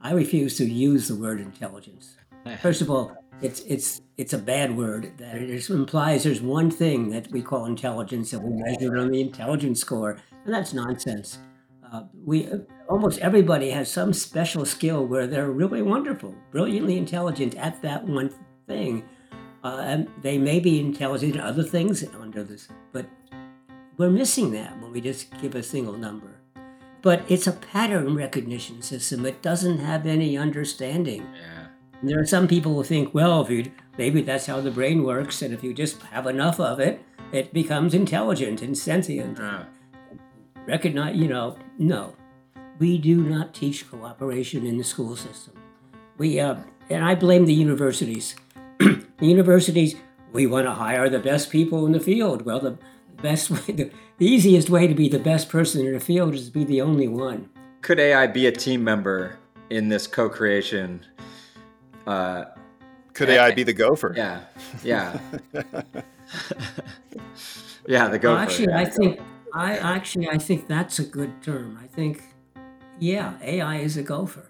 I refuse to use the word intelligence. First of all, it's it's it's a bad word that it implies there's one thing that we call intelligence and we measure it on the intelligence score, and that's nonsense. Uh, we almost everybody has some special skill where they're really wonderful, brilliantly intelligent at that one thing, uh, and they may be intelligent in other things under this, but we're missing that when we just give a single number. But it's a pattern recognition system. It doesn't have any understanding. Yeah. There are some people who think, well, if you maybe that's how the brain works, and if you just have enough of it, it becomes intelligent and sentient. Uh, Recognize, you know, no, we do not teach cooperation in the school system. We uh, and I blame the universities. the universities, we want to hire the best people in the field. Well, the best way, the, the easiest way to be the best person in a field is to be the only one. could AI be a team member in this co-creation? Uh, Could AI be the gopher? yeah, yeah, yeah. The Well, gopher. actually, yeah. I think I actually I think that's a good term. I think, yeah, AI is a gopher.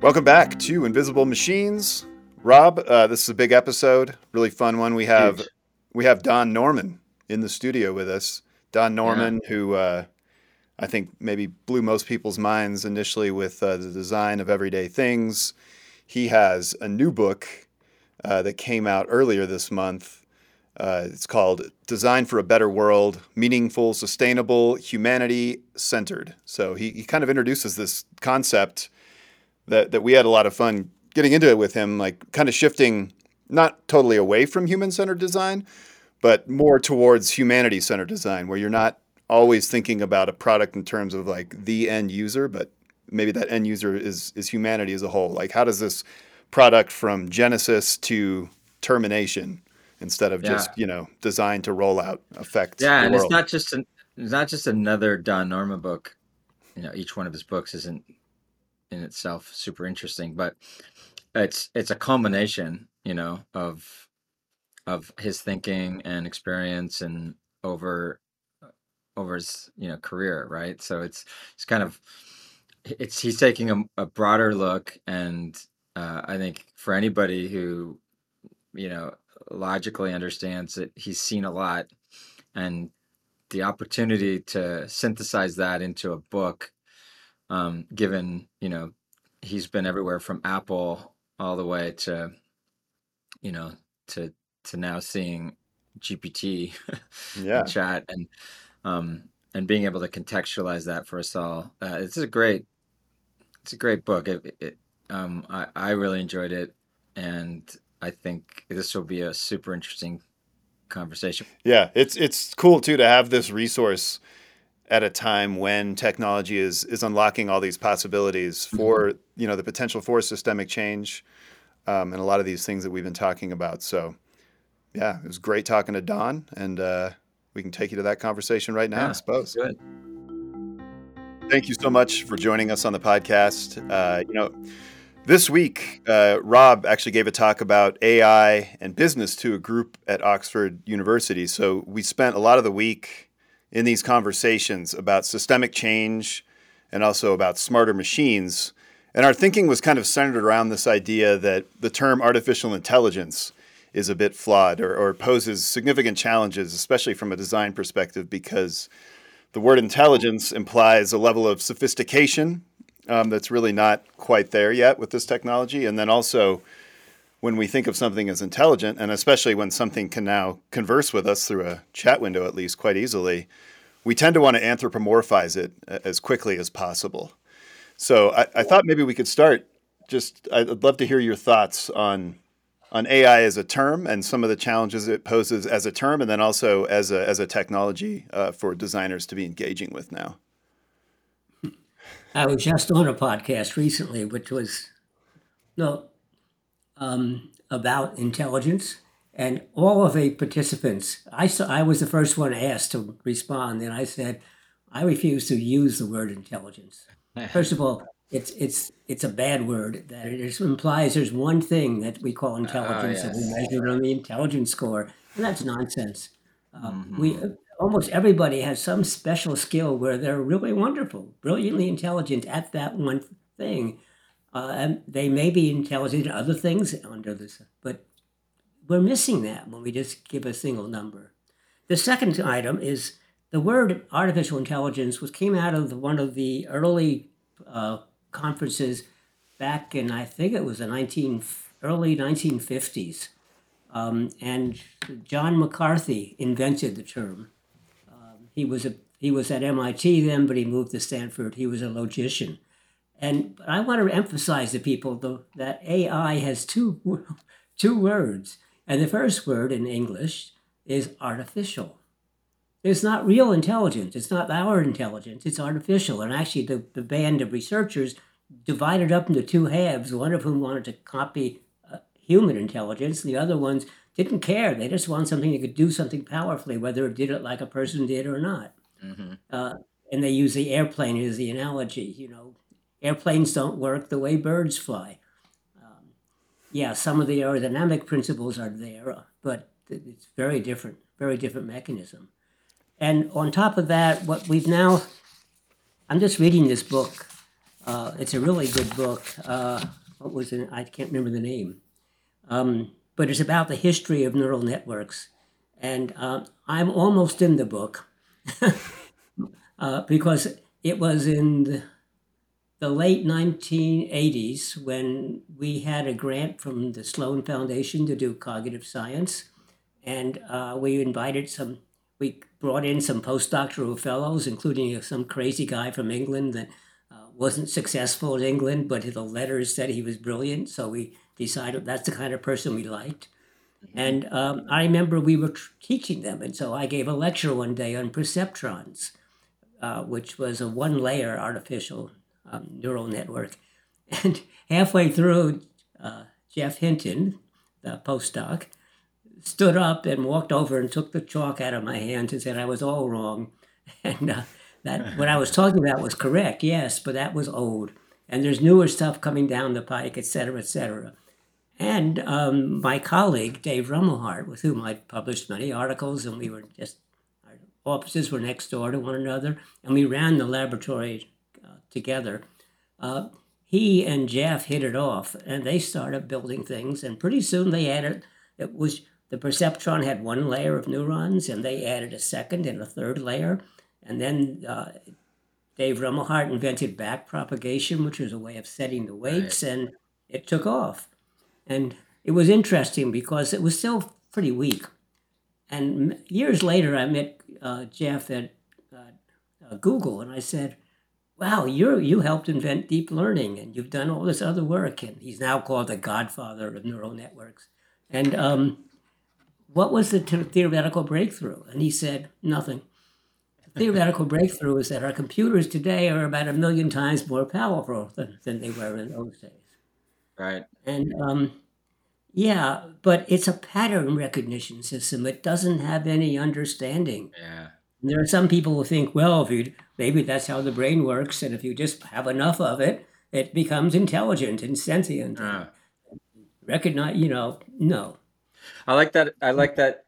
Welcome back to Invisible Machines. Robb, uh, this is a big episode, really fun one. We have Huge. We have Don Norman in the studio with us. Don Norman, who uh, I think maybe blew most people's minds initially with uh, the design of everyday things. He has a new book uh, that came out earlier this month. Uh, it's called Design for a Better World Meaningful, Sustainable, Humanity Centered. So he, he kind of introduces this concept that, that we had a lot of fun getting into it with him, like kind of shifting not totally away from human centered design, but more towards humanity centered design, where you're not always thinking about a product in terms of like the end user, but maybe that end user is is humanity as a whole. Like how does this product from genesis to termination instead of just, you know, designed to roll out affect yeah, and it's not just an, it's not just another Don Norman book. You know, each one of his books isn't in itself super interesting, but it's it's a combination, you know, of of his thinking and experience and over over his you know career, right? So it's it's kind of it's he's taking a, a broader look, and uh, I think for anybody who you know logically understands that he's seen a lot and the opportunity to synthesize that into a book um, given you know he's been everywhere from apple all the way to you know to to now seeing gpt Yeah. chat and um and being able to contextualize that for us all. Uh, it's a great it's a great book. It, it um I, I really enjoyed it and i think this will be a super interesting conversation. Yeah, it's it's cool too to have this resource at a time when technology is is unlocking all these possibilities for you know the potential for systemic change um, and a lot of these things that we've been talking about. So yeah, it was great talking to Don, and uh, we can take you to that conversation right now, I suppose. good Thank you so much for joining us on the podcast. Uh, you know, this week, uh, Robb actually gave a talk about AI and business to a group at Oxford University. So we spent a lot of the week in these conversations about systemic change and also about smarter machines. And our thinking was kind of centered around this idea that the term artificial intelligence is a bit flawed or, or poses significant challenges, especially from a design perspective, because the word intelligence implies a level of sophistication um, that's really not quite there yet with this technology. And then also, when we think of something as intelligent, and especially when something can now converse with us through a chat window at least quite easily, we tend to want to anthropomorphize it as quickly as possible. So I, I thought maybe we could start. Just I'd love to hear your thoughts on on AI as a term and some of the challenges it poses as a term, and then also as a as a technology uh, for designers to be engaging with now. I was just on a podcast recently, which was no um, about intelligence, and all of the participants. I saw, I was the first one asked to respond, and I said, I refuse to use the word intelligence. First of all, it's it's it's a bad word that it implies there's one thing that we call intelligence, and we measure it on the intelligence score, and that's nonsense. Uh, We almost everybody has some special skill where they're really wonderful, brilliantly intelligent at that one thing. Uh, and they may be intelligent in other things under this, but we're missing that when we just give a single number. The second item is the word artificial intelligence was came out of one of the early uh, conferences back in I think it was the 19 early 1950s, um, and John McCarthy invented the term. Um, he was a he was at MIT then, but he moved to Stanford. He was a logician, and I want to emphasize to people though, that AI has two two words, and the first word in English is artificial. It's not real intelligence. It's not our intelligence. It's artificial. And actually, the, the band of researchers divided up into two halves, one of whom wanted to copy uh, human intelligence, the other ones didn't care. They just wanted something that could do something powerfully, whether it did it like a person did or not. Mm-hmm. Uh, and they use the airplane as the analogy. You know, airplanes don't work the way birds fly. Um, yeah, some of the aerodynamic principles are there, but it's very different, very different mechanism. And on top of that, what we've now, I'm just reading this book uh, it's a really good book. Uh, what was it? I can't remember the name. Um, but it's about the history of neural networks. And uh, I'm almost in the book uh, because it was in the, the, late 1980s when we had a grant from the Sloan Foundation to do cognitive science. And uh, we invited some, we brought in some postdoctoral fellows, including some crazy guy from England that wasn't successful in England, but the letters said he was brilliant. So we decided that's the kind of person we liked. Mm-hmm. And um, I remember we were tr- teaching them. And so I gave a lecture one day on perceptrons, uh, which was a one layer artificial um, neural network. And halfway through, uh, Geoff Hinton, the postdoc, stood up and walked over and took the chalk out of my hands and said I was all wrong. And uh, that what I was talking about was correct, yes, but that was old. And there's newer stuff coming down the pike, et cetera, et cetera. And um, my colleague, Dave Rumelhart, with whom I published many articles, and we were just, our offices were next door to one another, and we ran the laboratory uh, together. Uh, he and Geoff hit it off, and they started building things, and pretty soon they added, it was, the perceptron had one layer of neurons, and they added a second and a third layer and then uh, Dave Rumelhart invented back propagation, which was a way of setting the weights, right. and it took off. And it was interesting because it was still pretty weak. And years later, I met uh, Geoff at uh, Google, and I said, "Wow, you you helped invent deep learning, and you've done all this other work." And he's now called the godfather of neural networks. And um, what was the t- theoretical breakthrough? And he said, "Nothing." theoretical breakthrough is that our computers today are about a million times more powerful than, than they were in those days. Right. And um, yeah, but it's a pattern recognition system. It doesn't have any understanding. Yeah. There are some people who think, well, if you maybe that's how the brain works, and if you just have enough of it, it becomes intelligent and sentient. Uh. Recognize, you know, no. I like that. I like that.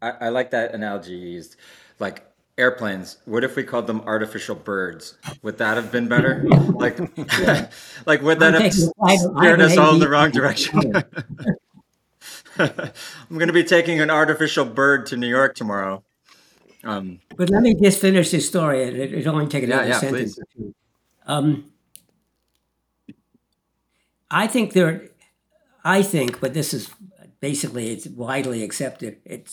I, I like that analogy used. Like airplanes what if we called them artificial birds would that have been better like like would that have steered us all in the wrong direction i'm going to be taking an artificial bird to new york tomorrow um, but let me just finish this story it, it only take another yeah, yeah, sentence um, i think there i think but this is basically it's widely accepted it's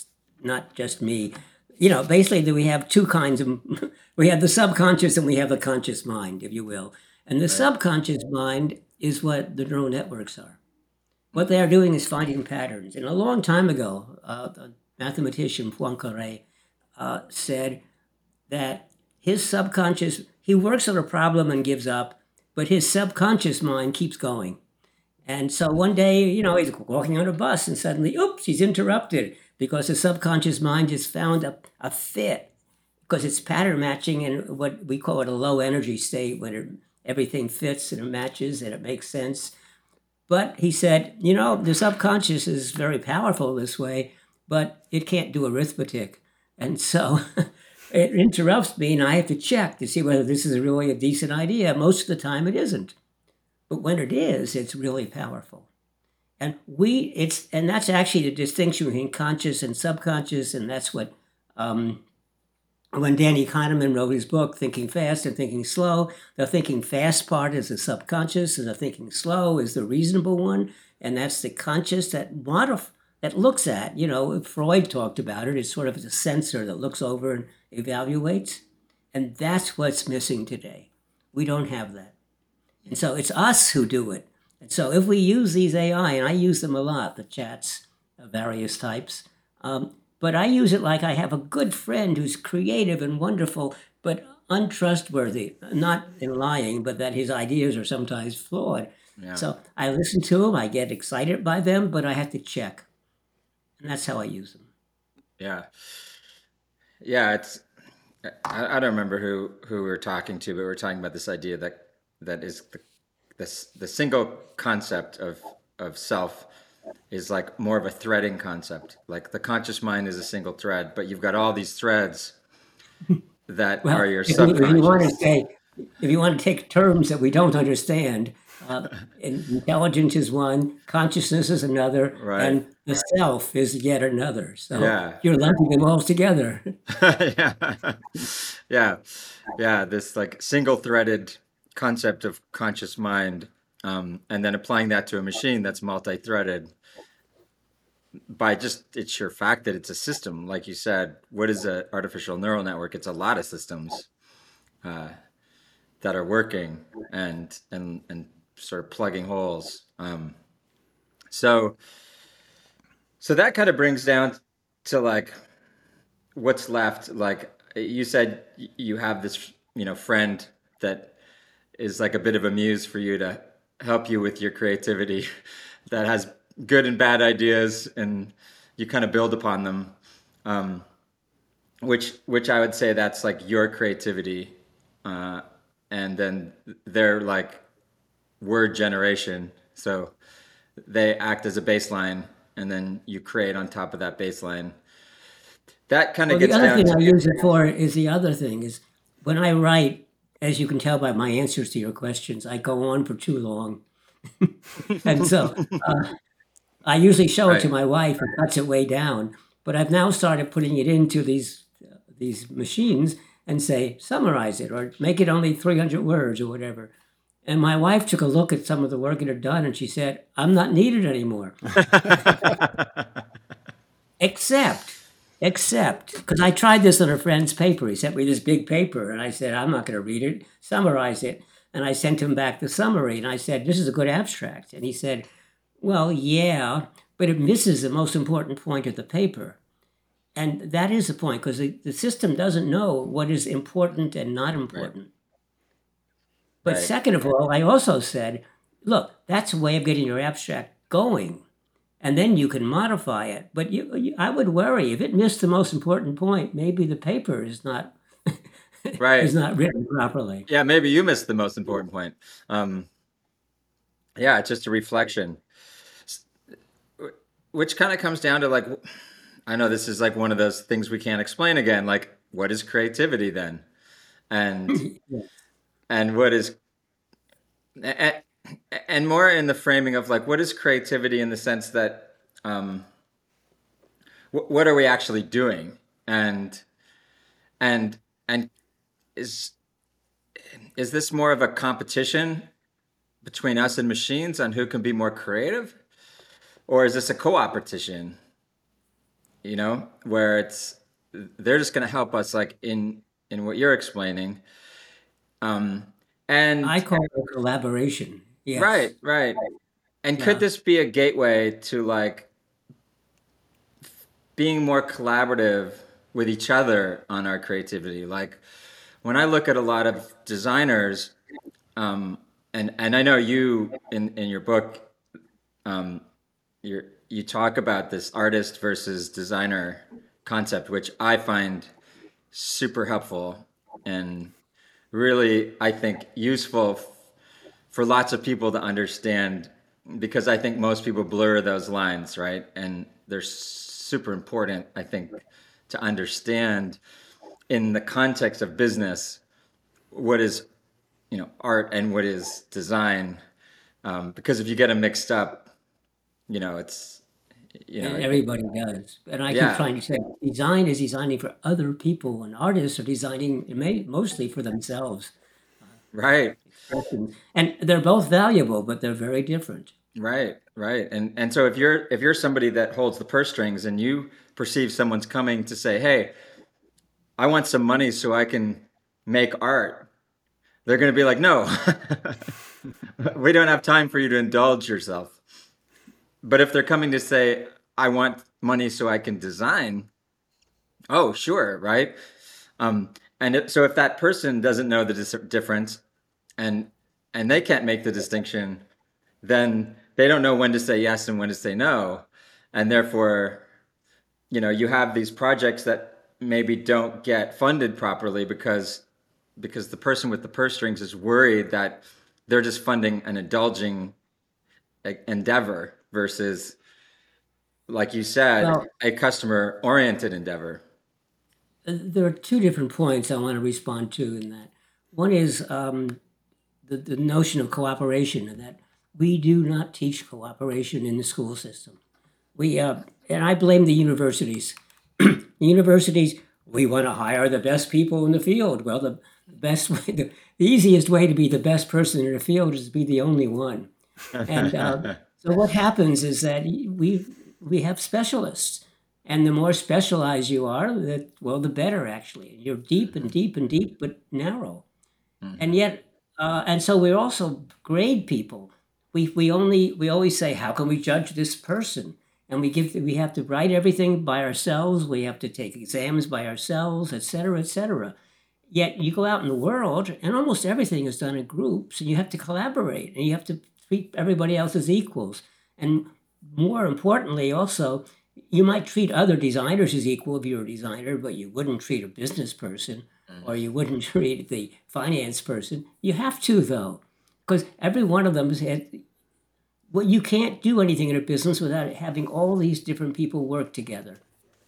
not just me you know, basically we have two kinds of, we have the subconscious and we have the conscious mind, if you will. And the right. subconscious mind is what the neural networks are. What they are doing is finding patterns. And a long time ago, uh, the mathematician Poincaré uh, said that his subconscious, he works on a problem and gives up, but his subconscious mind keeps going. And so one day, you know, he's walking on a bus and suddenly, oops, he's interrupted because the subconscious mind just found a, a fit because it's pattern matching and what we call it a low energy state when it, everything fits and it matches and it makes sense. But he said, you know, the subconscious is very powerful this way, but it can't do arithmetic. And so it interrupts me, and I have to check to see whether this is really a decent idea. Most of the time, it isn't. But when it is, it's really powerful. And we, it's, and that's actually the distinction between conscious and subconscious, and that's what um, when Danny Kahneman wrote his book, Thinking Fast and Thinking Slow, the thinking fast part is the subconscious, and the thinking slow is the reasonable one. And that's the conscious that modif- that looks at, you know, Freud talked about it. It's sort of a sensor that looks over and evaluates. And that's what's missing today. We don't have that. And so it's us who do it. And so if we use these AI, and I use them a lot, the chats of various types, um, but I use it like I have a good friend who's creative and wonderful, but untrustworthy, not in lying, but that his ideas are sometimes flawed. Yeah. So I listen to them, I get excited by them, but I have to check. And that's how I use them. Yeah. Yeah, it's I, I don't remember who who we were talking to, but we were talking about this idea that that is the the, the single concept of of self is like more of a threading concept. Like the conscious mind is a single thread, but you've got all these threads that well, are your if subconscious. if you want to say, if you want to take terms that we don't understand, uh, intelligence is one, consciousness is another, right. and the self is yet another. So yeah. you're lumping them all together. yeah, yeah, yeah. This like single-threaded concept of conscious mind um, and then applying that to a machine that's multi-threaded by just it's your fact that it's a system. Like you said what is an artificial neural network? It's a lot of systems uh, that are working and and and sort of plugging holes. Um, so so that kind of brings down to like what's left. Like you said you have this you know friend that is like a bit of a muse for you to help you with your creativity that has good and bad ideas and you kind of build upon them. Um, which which i would say that's like your creativity uh, and then they're like word generation. So they act as a baseline and then you create on top of that baseline. That kind of well, gets the other thing i use it for is the other thing is when i write as you can tell by my answers to your questions, I go on for too long. and so uh, I usually show right. it to my wife and cuts it way down. But I've now started putting it into these uh, these machines and say summarize it or make it only 300 words or whatever. And my wife took a look at some of the work it had done and she said, "I'm not needed anymore." Except except because I tried this on a friend's paper. He sent me this big paper, and I said, I'm not going to read it, summarize it. And I sent him back the summary, and I said, This is a good abstract. And he said, Well, yeah, but it misses the most important point of the paper. And that is the point, because the, the system doesn't know what is important and not important. Right. But right. second of all, I also said, Look, that's a way of getting your abstract going and then you can modify it. But you, you, I would worry if it missed the most important point. Maybe the paper is not right is not written properly. Yeah, maybe you missed the most important point. Um, yeah, it's just a reflection, which kind of comes down to like, I know this is like one of those things we can't explain again. Like, what is creativity then, and yeah. and what is and more in the framing of like what is creativity in the sense that um, what are we actually doing? And and and is is this more of a competition between us and machines on who can be more creative? Or is this a co-opetition you know where it's they're just going to help us like in in what you're explaining? Um and i call it a collaboration Yes. Right, right. And yeah. could this be a gateway to like being more collaborative with each other on our creativity? Like when I look at a lot of designers, um, and and I know you in in your book, um, you you talk about this artist versus designer concept, which I find super helpful and really I think useful for lots of people to understand because I think most people blur those lines, right? And they're super important, I think, to understand in the context of business what is you know art and what is design um, because if you get them mixed up you know it's you know And everybody does. And I keep yeah trying to say design is designing for other people, and artists are designing mostly for themselves. Right. And they're both valuable, but they're very different. right right. And and so if you're if you're somebody that holds the purse strings and you perceive someone's coming to say hey i want some money so i can make art they're going to be like no we don't have time for you to indulge yourself. But if they're coming to say i want money so i can design oh sure right? Um and so if that person doesn't know the dis- difference and and they can't make the distinction then they don't know when to say yes and when to say no. And therefore you know you have these projects that maybe don't get funded properly because because the person with the purse strings is worried that they're just funding an indulging endeavor versus like you said Well, a customer oriented endeavor there are two different points I want to respond to in that. One is um, the, the notion of cooperation, and that we do not teach cooperation in the school system. We uh, and I blame the universities. the universities, we want to hire the best people in the field. Well, the best way, the, the easiest way to be the best person in the field is to be the only one. And uh, so what happens is that we we have specialists, and the more specialized you are, that well, the better actually. You're deep and deep and deep, but narrow. And yet uh, and so we're also grade people. We we only we always say how can we judge this person? And we give we have to write everything by ourselves. We have to take exams by ourselves et cetera et cetera. Yet you go out in the world and almost everything is done in groups and you have to collaborate and you have to treat everybody else as equals. And more importantly also you might treat other designers as equal if you're a designer but you wouldn't treat a business person mm-hmm. or you wouldn't treat the finance person. You have to though because every one of them had well you can't do anything in a business without having all these different people work together.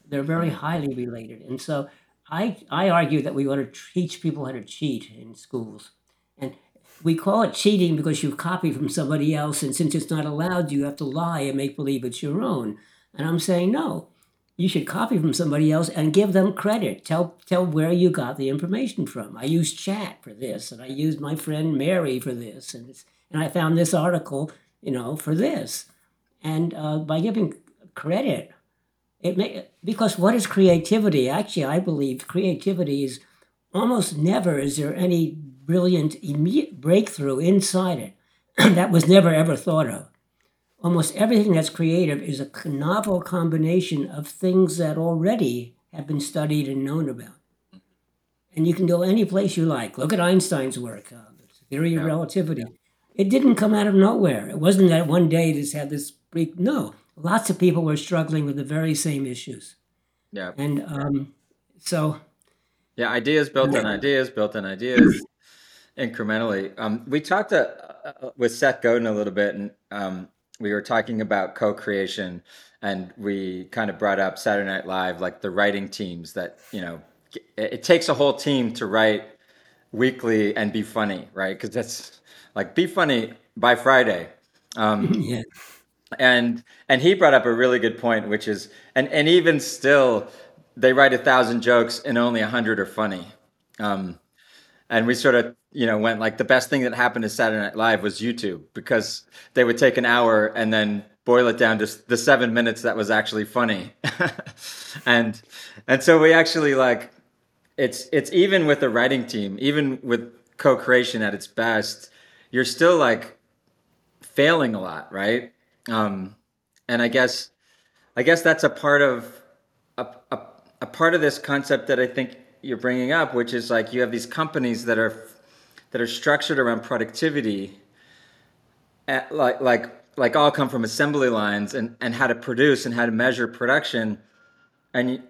They're very mm-hmm. highly related. And so i i argue that we ought to teach people how to cheat in schools. And we call it cheating because you've copied from somebody else and since it's not allowed you have to lie and make believe it's your own and i'm saying no you should copy from somebody else and give them credit. Tell tell where you got the information from. I used chat for this and i used my friend mary for this and and i found this article you know for this. And uh, by giving credit it may because what is creativity? Actually i believe creativity is almost never is there any brilliant immediate breakthrough inside it that was never ever thought of almost everything that's creative is a novel combination of things that already have been studied and known about. And you can go any place you like. Look at einstein's work uh, the theory of yeah. Relativity. It didn't come out of nowhere. It wasn't that one day this had this break no. Lots of people were struggling with the very same issues. Yeah. And um, so yeah ideas built on ideas built on ideas incrementally. Um, we talked uh, uh, with seth godin a little bit and um, we were talking about co-creation and we kind of brought up saturday night live like the writing teams that you know it, it takes a whole team to write weekly and be funny right? Because that's like be funny by friday um, yeah. and and he brought up a really good point which is and and even still they write a thousand jokes and only a hundred are funny um, and we sort of you know went like the best thing that happened to saturday night live was youtube because they would take an hour and then boil it down to the seven minutes that was actually funny. And and so we actually like it's it's even with the writing team even with co-creation at its best you're still like failing a lot right? Um and i guess i guess that's a part of a, a, a part of this concept that i think you're bringing up which is like you have these companies that are that are structured around productivity at, like like like all come from assembly lines and and how to produce and how to measure production. And you,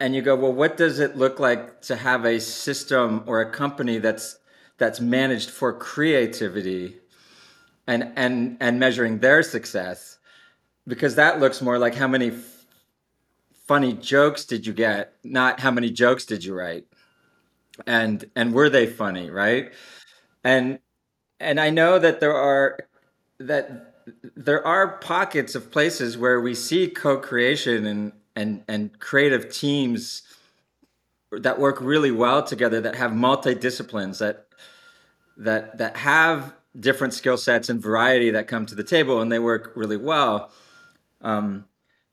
and you go well what does it look like to have a system or a company that's that's managed for creativity and and and measuring their success? Because that looks more like how many f- funny jokes did you get, not how many jokes did you write, and and were they funny, right? And and I know that there are that there are pockets of places where we see co-creation and and and creative teams that work really well together that have multi-disciplines that that that have different skill sets and variety that come to the table and they work really well. Um,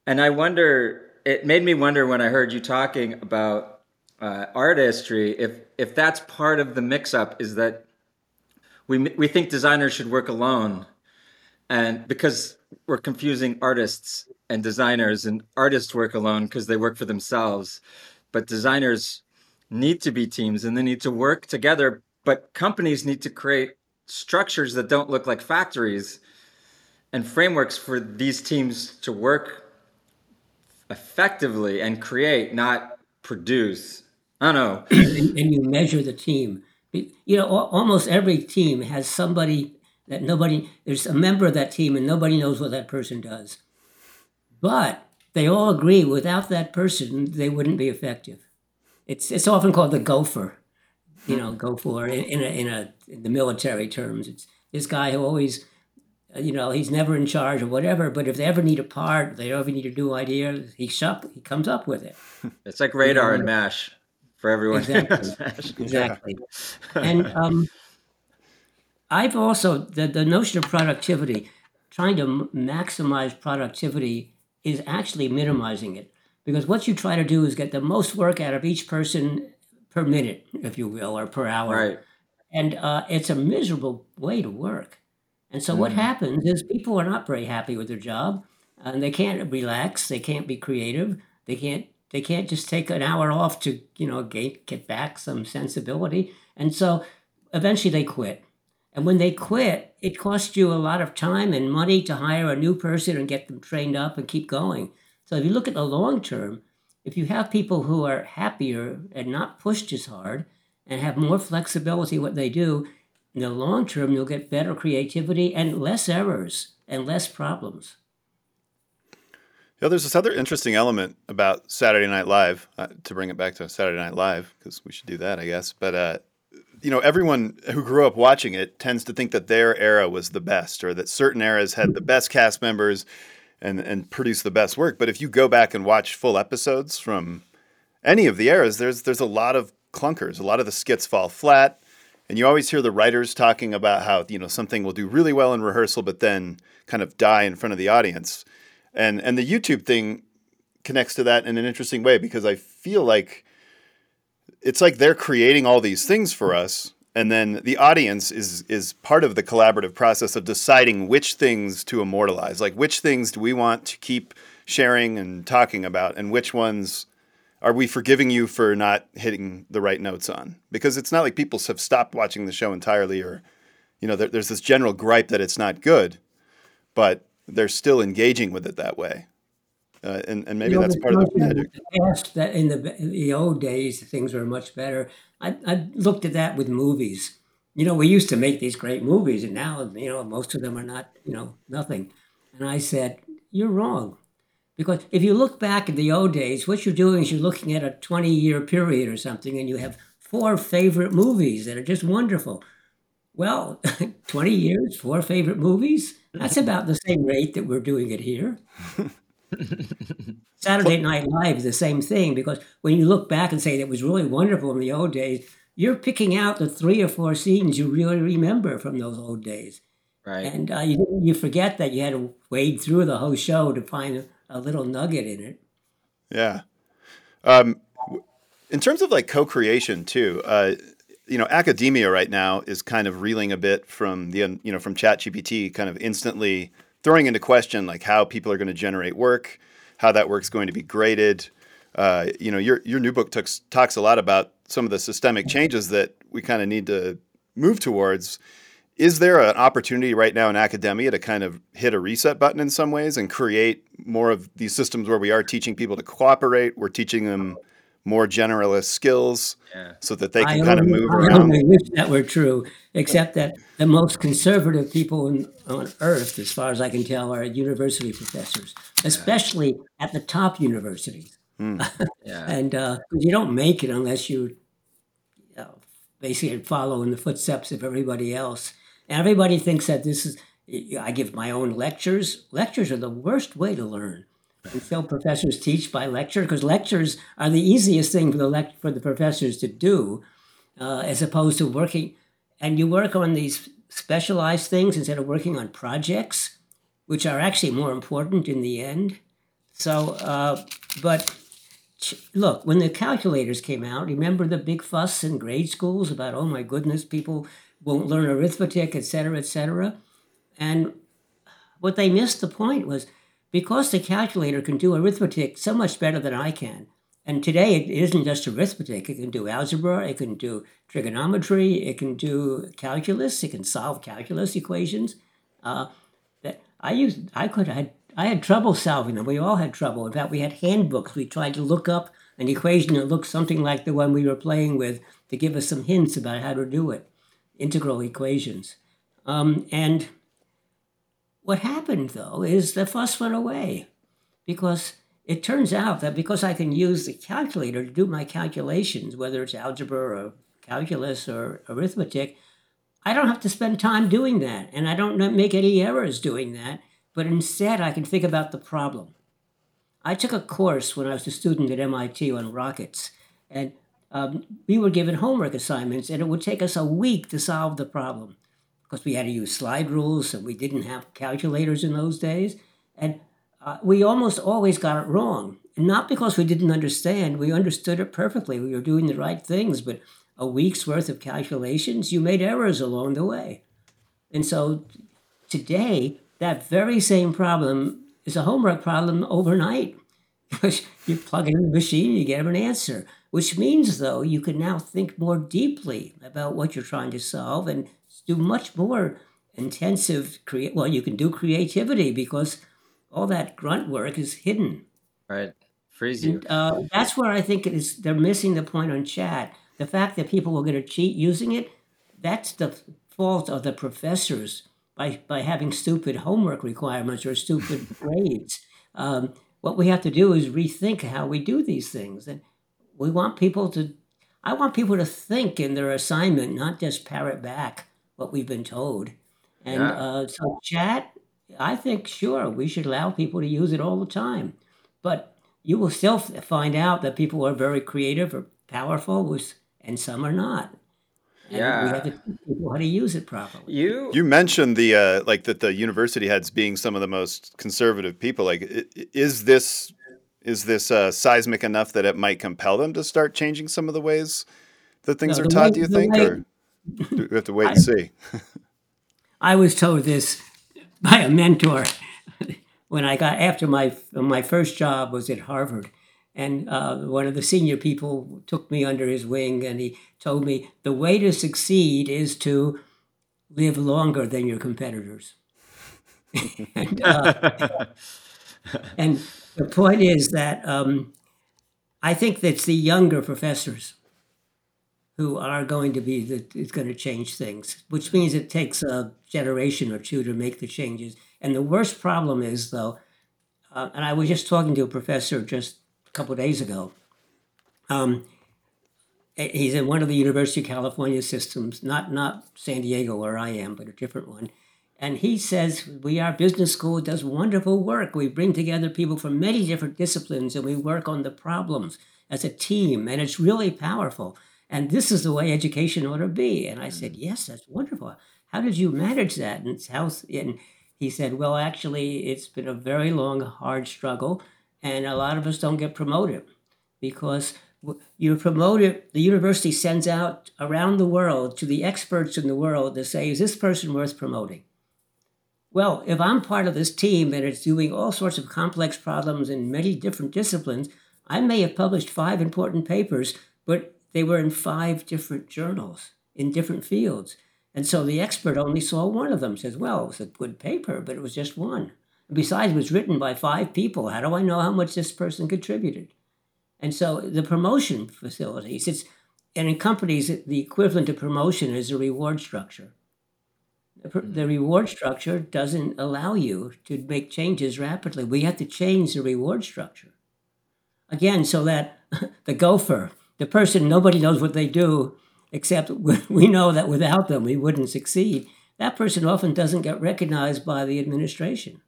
and i wonder it made me wonder when i heard you talking about uh, artistry if if that's part of the mix up is that we we think designers should work alone and because we're confusing artists and designers and artists work alone because they work for themselves. But designers need to be teams and they need to work together but companies need to create structures that don't look like factories and frameworks for these teams to work effectively and create not produce. I don't know. And, and you measure the team you know almost every team has somebody that nobody there's a member of that team and nobody knows what that person does. But they all agree without that person they wouldn't be effective. It's it's often called the gopher you know gopher in, in a, in a in the military terms. It's this guy who always you know he's never in charge or whatever but if they ever need a part they ever need a new idea he shop, he comes up with it. It's like radar you know, and mash for everyone exactly exactly and um I've also the, the notion of productivity, trying to maximize productivity is actually minimizing it because what you try to do is get the most work out of each person per minute, if you will, or per hour. Right. And uh, it's a miserable way to work. And so mm. what happens is people are not very happy with their job, and they can't relax. They can't be creative. They can't. They can't just take an hour off to you know get get back some sensibility. And so eventually they quit and when they quit, it costs you a lot of time and money to hire a new person and get them trained up and keep going. So if you look at the long term, if you have people who are happier and not pushed as hard and have more flexibility what they do, in the long term you'll get better creativity and less errors and less problems. Yeah, there's this other interesting element about Saturday Night Live. Uh, to bring it back to Saturday Night Live, because we should do that, I guess. But uh, you know, everyone who grew up watching it tends to think that their era was the best, or that certain eras had the best cast members and and produced the best work. But if you go back and watch full episodes from any of the eras, there's there's a lot of clunkers. A lot of the skits fall flat, and you always hear the writers talking about how you know something will do really well in rehearsal, but then kind of die in front of the audience. And and the YouTube thing connects to that in an interesting way because I feel like it's like they're creating all these things for us and then the audience is is part of the collaborative process of deciding which things to immortalize. Like which things do we want to keep sharing and talking about and which ones are we forgiving you for not hitting the right notes on? Because it's not like people have stopped watching the show entirely or you know there, there's this general gripe that it's not good but they're still engaging with it that way uh, and, and maybe you know, that's part of the magic. Past that in the, in the old days, things were much better. I, I looked at that with movies. You know, we used to make these great movies, and now, you know, most of them are not, you know, nothing. And I said, You're wrong. Because if you look back at the old days, what you're doing is you're looking at a 20 year period or something, and you have four favorite movies that are just wonderful. Well, 20 years, four favorite movies, that's about the same rate that we're doing it here. Saturday Night Live is the same thing because when you look back and say it was really wonderful in the old days, you're picking out the three or four scenes you really remember from those old days. Right. And uh, you, you forget that you had to wade through the whole show to find a, little nugget in it. Yeah. Um, in terms of like co-creation too, uh, you know, academia right now is kind of reeling a bit from the, you know, from ChatGPT kind of instantly throwing into question like how people are going to generate work, how that work's going to be graded. Uh, you know, your your new book talks talks a lot about some of the systemic changes that we kind of need to move towards. Is there an opportunity right now in academia to kind of hit a reset button in some ways and create more of these systems where we are teaching people to cooperate? We're teaching them more generalist skills yeah. so that they can I kind only, of move I around. I wish that were true, except that the most conservative people in, on earth, as far as I can tell, are university professors, especially yeah. at the top universities. Mm. yeah. and uh, you don't make it unless you, you know, basically follow in the footsteps of everybody else. And everybody thinks that this is. I give my own lectures. Lectures are the worst way to learn. Until professors teach by lecture, because lectures are the easiest thing for the lect- for the professors to do, uh, as opposed to working. And you work on these specialized things instead of working on projects, which are actually more important in the end. So, uh, but look, when the calculators came out, remember the big fuss in grade schools about, oh my goodness, people won't learn arithmetic, et cetera, et cetera. And what they missed the point was because the calculator can do arithmetic so much better than I can. And today it isn't just arithmetic. It can do algebra, it can do trigonometry, it can do calculus, it can solve calculus equations. Uh, that I used, I could have I had trouble solving them. We all had trouble. In fact, we had handbooks. We tried to look up an equation that looked something like the one we were playing with to give us some hints about how to do it, integral equations. Um, and what happened, though, is the fuss went away because it turns out that because I can use the calculator to do my calculations, whether it's algebra or calculus or arithmetic, I don't have to spend time doing that. And I don't make any errors doing that but instead I can think about the problem. I took a course when I was a student at MIT on rockets, and um, we were given homework assignments, and it would take us a week to solve the problem because we had to use slide rules and we didn't have calculators in those days. And uh, we almost always got it wrong. Not because we didn't understand, we understood it perfectly. We were doing the right things, but a week's worth of calculations, you made errors along the way. And so today, that very same problem is a homework problem overnight. Because you plug it in the machine, you get an answer. Which means, though, you can now think more deeply about what you're trying to solve and do much more intensive create. Well, you can do creativity because all that grunt work is hidden. Right, freeze you. And, uh, that's where I think it is. They're missing the point on chat. The fact that people are going to cheat using it, that's the fault of the professors by, by having stupid homework requirements or stupid grades. Um, what we have to do is rethink how we do these things. And we want people to, I want people to think in their assignment, not just parrot back what we've been told. And yeah. uh, so, chat, I think, sure, we should allow people to use it all the time. But you will still find out that people are very creative or powerful, and some are not yeah. we have to teach people how to use it properly. You you mentioned the uh, like that the university heads being some of the most conservative people. Like, is this is this uh, seismic enough that it might compel them to start changing some of the ways that things no, are taught? Way, do you think, way, or do we have to wait I, and see? I was told this by a mentor when I got after my my first job was at Harvard and uh, one of the senior people took me under his wing and he told me the way to succeed is to live longer than your competitors. and, uh, and, the point is that um, I think that's the younger professors who are going to be that is going to change things, which means it takes a generation or two to make the changes. And the worst problem is, though, uh, and I was just talking to a professor just a couple days ago. Um, he's in one of the University of California systems, not not San Diego where I am, but a different one. And he says we our business school does wonderful work. We bring together people from many different disciplines, and we work on the problems as a team, and it's really powerful. And this is the way education ought to be. And I said, mm-hmm. yes, that's wonderful. How did you manage that? And how? And he said, well, actually, it's been a very long, hard struggle and a lot of us don't get promoted because you're promoted the university sends out around the world to the experts in the world to say is this person worth promoting well if i'm part of this team and it's doing all sorts of complex problems in many different disciplines i may have published five important papers but they were in five different journals in different fields and so the expert only saw one of them says well it was a good paper but it was just one Besides, it was written by five people. How do I know how much this person contributed? And so the promotion facilities, it's and in companies, the equivalent of promotion is a reward structure. The, reward structure doesn't allow you to make changes rapidly. We have to change the reward structure. again, so that the gopher, the person, nobody knows what they do, except we know that without them we wouldn't succeed. That person often doesn't get recognized by the administration.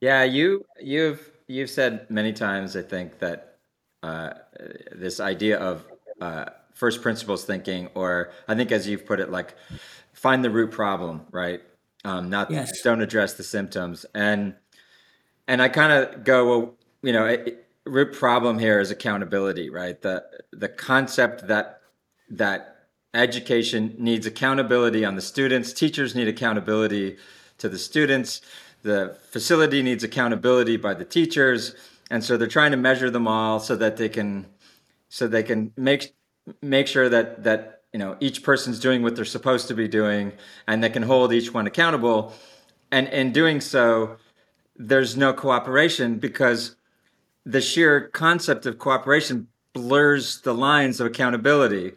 Yeah, you you've you've said many times, I think, that uh, this idea of uh, first principles thinking, or I think as you've put it, like find the root problem, right? Um, not yes. don't address the symptoms, and and I kind of go, well, you know, it, root problem here is accountability, right? The the concept that that education needs accountability on the students, teachers need accountability to the students, the facility needs accountability by the teachers, and so they're trying to measure them all so that they can so they can make make sure that that you know each person's doing what they're supposed to be doing and they can hold each one accountable and in doing so there's no cooperation because the sheer concept of cooperation blurs the lines of accountability.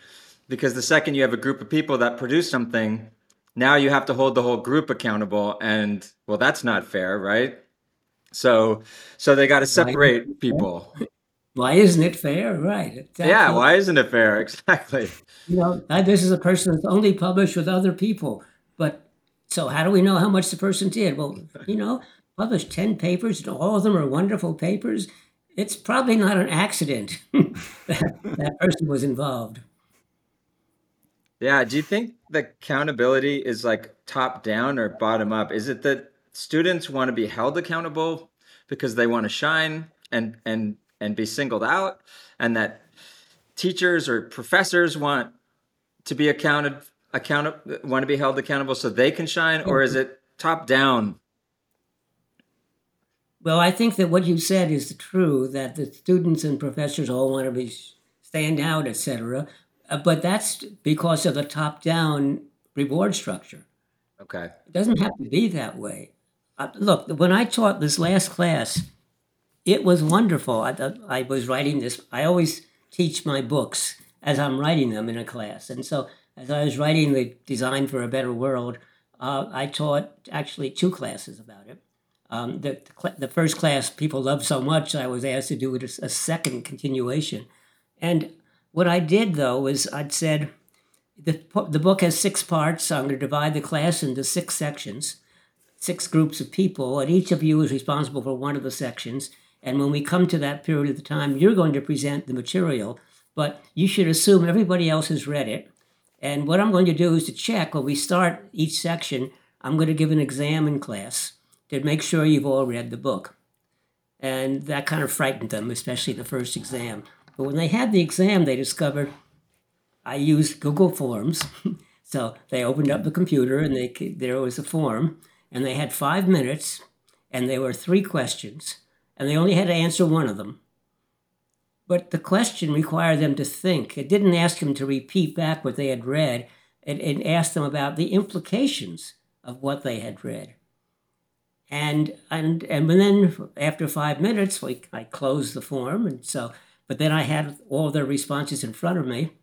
Because the second you have a group of people that produce something now you have to hold the whole group accountable and well that's not fair right? So so they got to separate people. Why isn't it fair? Right exactly. yeah why isn't it fair? Exactly. You know this is a person that's only published with other people but so how do we know how much the person did? Well you know published 10 papers and all of them are wonderful papers it's probably not an accident that that person was involved. Yeah. Do you think the accountability is like top down or bottom up? Is it that students want to be held accountable because they want to shine and and and be singled out, and that teachers or professors want to be accounted account want to be held accountable so they can shine, or is it top down well, I think that what you said is true that the students and professors all want to be stand out, etc. Uh, but that's because of the top-down reward structure. Okay. It doesn't have to be that way. Uh, look, when I taught this last class, it was wonderful. I, I was writing this. I always teach my books as I'm writing them in a class, and so as I was writing the Design for a Better World, uh, I taught actually two classes about it. Um, the, the first class people loved so much, I was asked to do a, a second continuation. And what I did though was I'd said, the, the book has six parts. So I'm going to divide the class into six sections, six groups of people, and each of you is responsible for one of the sections. And when we come to that period of the time, you're going to present the material, but you should assume everybody else has read it. And what I'm going to do is to check when we start each section, I'm going to give an exam in class to make sure you've all read the book. And that kind of frightened them, especially the first exam. But when they had the exam, they discovered I used Google Forms. so they opened up the computer and they, there was a form, and they had five minutes, and there were three questions, and they only had to answer one of them. But the question required them to think. It didn't ask them to repeat back what they had read, it, it asked them about the implications of what they had read. And and and then after five minutes, we, I closed the form, and so. But then I had all their responses in front of me,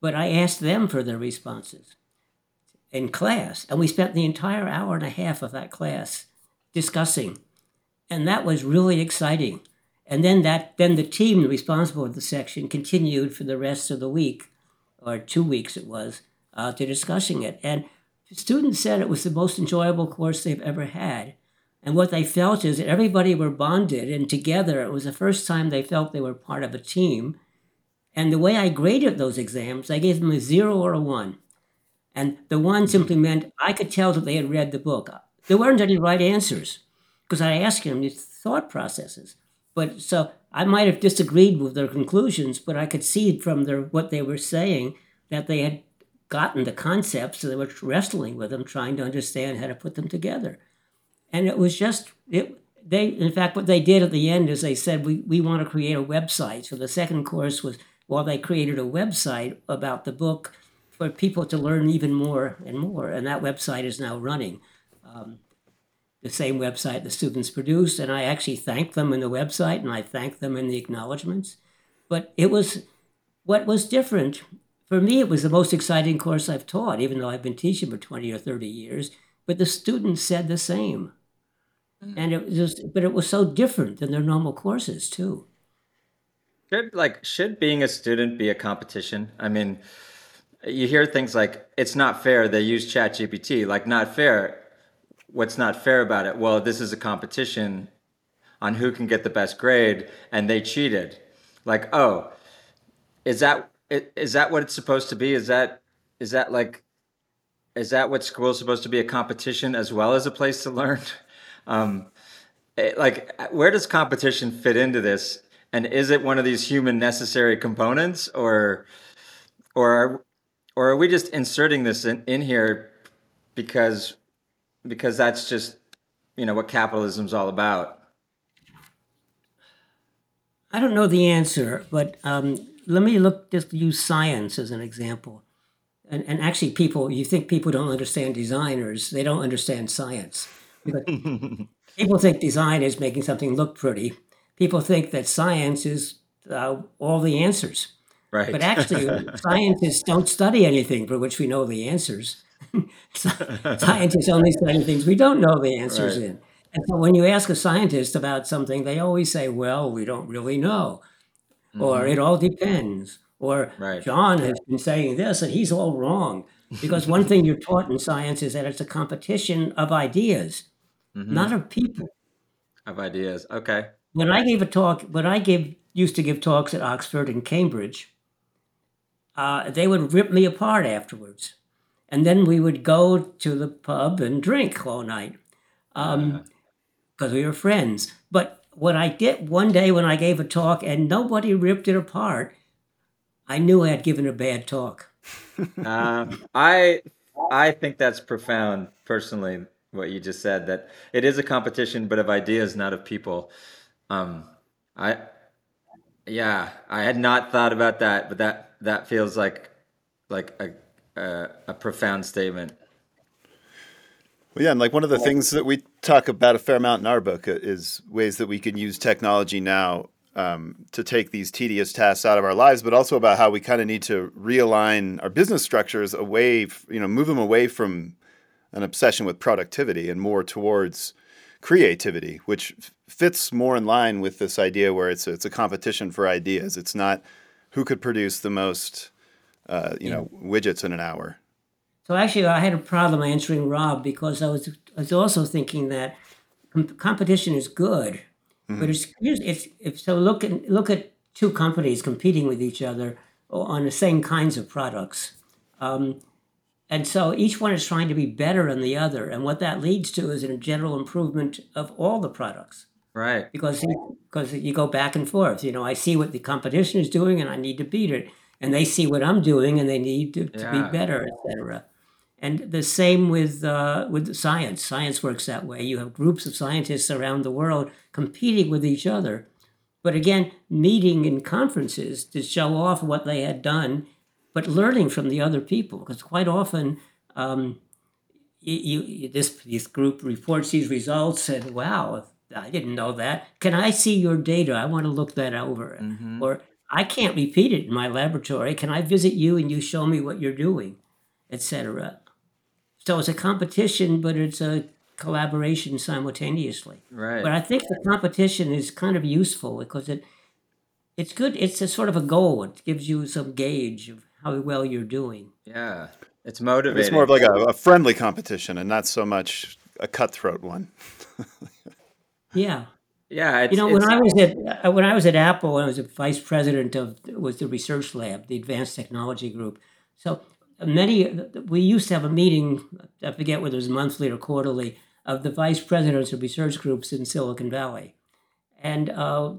but I asked them for their responses in class, and we spent the entire hour and a half of that class discussing, and that was really exciting. And then that then the team responsible for the section continued for the rest of the week, or two weeks it was, uh, to discussing it. And students said it was the most enjoyable course they've ever had and what they felt is that everybody were bonded and together. It was the first time they felt they were part of a team. And the way I graded those exams, I gave them a zero or a one. And the one simply meant I could tell that they had read the book. There weren't any right answers because I asked them these thought processes. But so I might have disagreed with their conclusions, but I could see from their what they were saying that they had gotten the concepts, so they were wrestling with them, trying to understand how to put them together and it was just it they in fact what they did at the end is they said we, we want to create a website. So the second course was well they created a website about the book for people to learn even more and more. And that website is now running. Um, the same website the students produced and i actually thanked them in the website and i thanked them in the acknowledgments. But it was what was different for me it was the most exciting course i've taught even though i've been teaching for 20 or 30 years. But the students said the same Mm. And it was just, but it was so different than their normal courses too. Should like should being a student be a competition? I mean, you hear things like it's not fair. They use ChatGPT. Like not fair. What's not fair about it? Well, this is a competition on who can get the best grade, and they cheated. Like, oh, is that is that what it's supposed to be? Is that is that like is that what school is supposed to be a competition as well as a place to learn? Um, it, like, where does competition fit into this? And is it one of these human necessary components, or or are, or are we just inserting this in, in here because because that's just you know what capitalism's all about? I don't know the answer, but um, let me look just use science as an example. And, and actually, people, you think people don't understand designers, they don't understand science. People think design is making something look pretty. People think that science is uh, all the answers. Right. But actually, scientists don't study anything for which we know the answers. scientists only study things we don't know the answers right. in. And so when you ask a scientist about something, they always say, well, we don't really know, mm-hmm. or it all depends, or right. John has been saying this and he's all wrong. Because one thing you're taught in science is that it's a competition of ideas, mm-hmm. not of people. Of ideas. Okay. When I gave a talk, when I gave used to give talks at Oxford and Cambridge, uh, they would rip me apart afterwards. And then we would go to the pub and drink all night. Um, uh because we were friends. But what I did one day when I gave a talk and nobody ripped it apart, I knew I had given a bad talk. Um, I I think that's profound, personally. What you just said that it is a competition, but of ideas, not of people. Um, I yeah, I had not thought about that, but that that feels like like a a, a profound statement. Well, yeah, and like one of the things that we talk about a fair amount in our book is ways that we can use technology now um, to take these tedious tasks out of our lives, but also about how we kind of need to realign our business structures away, you know, move them away from an obsession with productivity and more towards creativity, which fits more in line with this idea where it's a, it's a competition for ideas. It's not who could produce the most, uh, you know, widgets in an hour. So actually, I had a problem answering Robb because I was I was also thinking that competition is good, mm-hmm. but it's it's if so look at look at two companies competing with each other on the same kinds of products. Um, and so each one is trying to be better than the other. And what that leads to is a general improvement of all the products. Right. Because because you go back and forth. You know, I see what the competition is doing and I need to beat it. And they see what I'm doing and they need to, to be better, etc. And the same with uh, with science. Science works that way. You have groups of scientists around the world competing with each other, but again, meeting in conferences to show off what they had done, but learning from the other people. Because quite often, um, you, you, this this group reports these results, and wow, I didn't know that. Can I see your data? I want to look that over. Mm-hmm. Or I can't repeat it in my laboratory. Can I visit you and you show me what you're doing, etc. So it's a competition, but it's a collaboration simultaneously. Right. But I think the competition is kind of useful because it it's good. It's a sort of a goal. It gives you some gauge of how well you're doing. Yeah, it's motivating. It's more of like a, a friendly competition and not so much a cutthroat one. yeah. Yeah, you know, when I was at uh, when I was at Apple, I was a vice president of was the research lab, the Advanced Technology Group. So many we used to have a meeting i forget whether it was monthly or quarterly of the vice presidents of research groups in silicon valley. And uh,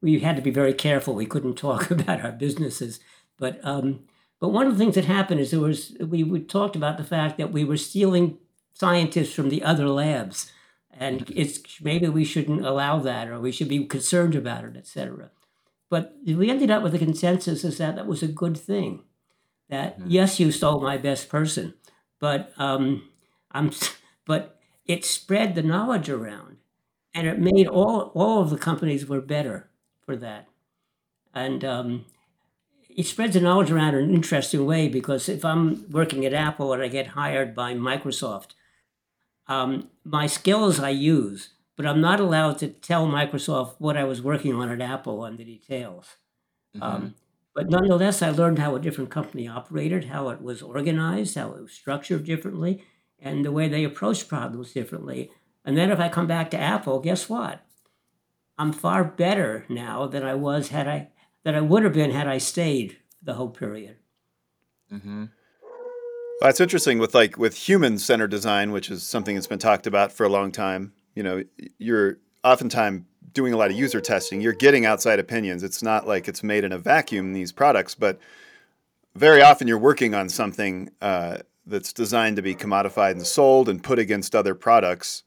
we had to be very careful. We couldn't talk about our businesses. But um, but one of the things that happened is there was we, we talked about the fact that we were stealing scientists from the other labs. And it's maybe we shouldn't allow that or we should be concerned about it etc but we ended up with a consensus is that that was a good thing that mm-hmm. yes, you stole my best person, but um, I'm, but it spread the knowledge around, and it made all all of the companies were better for that, and um, it spreads the knowledge around in an interesting way because if I'm working at Apple and I get hired by Microsoft, um, my skills I use, but I'm not allowed to tell Microsoft what I was working on at Apple on the details. Mm-hmm. Um, but nonetheless, I learned how a different company operated, how it was organized, how it was structured differently, and the way they approached problems differently. And then if I come back to Apple, guess what? I'm far better now than I was had I that I would have been had I stayed the whole period. Mm-hmm. Well, that's interesting with like with human centered design, which is something that's been talked about for a long time. You know, you're oftentimes doing a lot of user testing. You're getting outside opinions. It's not like it's made in a vacuum these products, but very often you're working on something uh, that's designed to be commodified and sold and put against other products.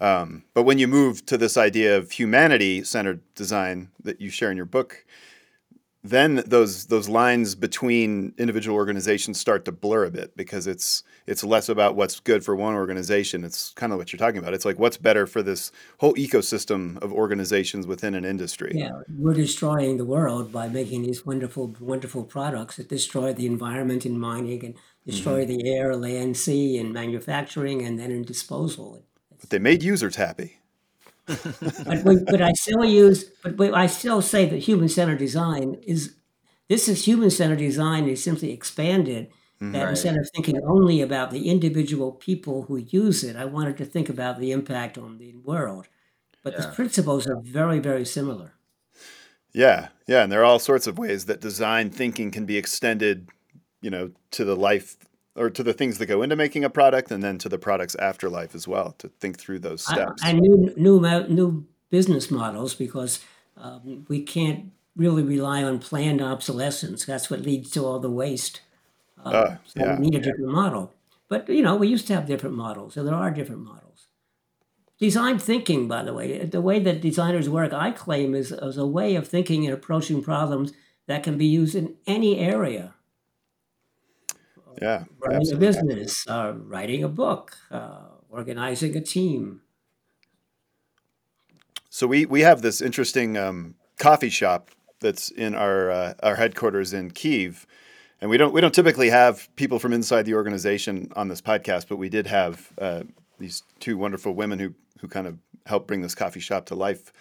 Um, but when you move to this idea of humanity centered design that you share in your book, then those those lines between individual organizations start to blur a bit because it's it's less about what's good for one organization. It's kind of what you're talking about. It's like what's better for this whole ecosystem of organizations within an industry. Yeah, we're destroying the world by making these wonderful wonderful products that destroy the environment in mining and destroy mm-hmm. the air, land, sea, in manufacturing, and then in disposal. But they made users happy but, but I still use, but, but I still say that human centered design is this is human centered design is simply expanded. Mm-hmm. That right. instead of thinking only about the individual people who use it, I wanted to think about the impact on the world. But yeah. the principles are very, very similar. Yeah, yeah, and there are all sorts of ways that design thinking can be extended, you know, to the life or to the things that go into making a product and then to the product's afterlife as well to think through those steps. And new new new business models because um, we can't really rely on planned obsolescence. That's what leads to all the waste uh, uh, so yeah. we need a different model. But you know we used to have different models and there are different models. Design thinking by the way the way that designers work i claim is, is a way of thinking and approaching problems that can be used in any area yeah, running absolutely. a business, uh, writing a book, uh, organizing a team. So we we have this interesting um, coffee shop that's in our uh, our headquarters in Kiev, and we don't we don't typically have people from inside the organization on this podcast, but we did have uh, these two wonderful women who who kind of helped bring this coffee shop to life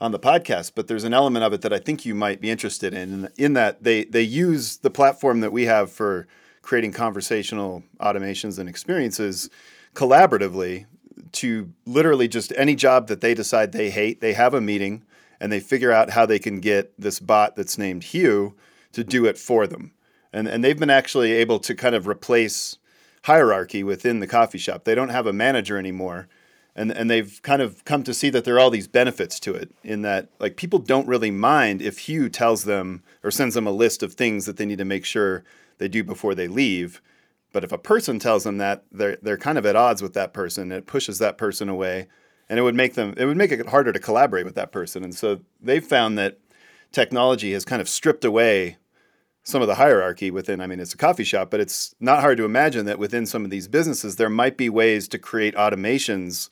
on the podcast, but there's an element of it that I think you might be interested in. In that they they use the platform that we have for creating conversational automations and experiences collaboratively to literally just any job that they decide they hate, they have a meeting and they figure out how they can get this bot that's named Hugh to do it for them. And, and they've been actually able to kind of replace hierarchy within the coffee shop. They don't have a manager anymore. And, and they've kind of come to see that there are all these benefits to it in that like people don't really mind if Hugh tells them or sends them a list of things that they need to make sure they do before they leave. But if a person tells them that, they're they're kind of at odds with that person. It pushes that person away, and it would make them it would make it harder to collaborate with that person. And so they've found that technology has kind of stripped away some of the hierarchy within. I mean, it's a coffee shop, but it's not hard to imagine that within some of these businesses there might be ways to create automations.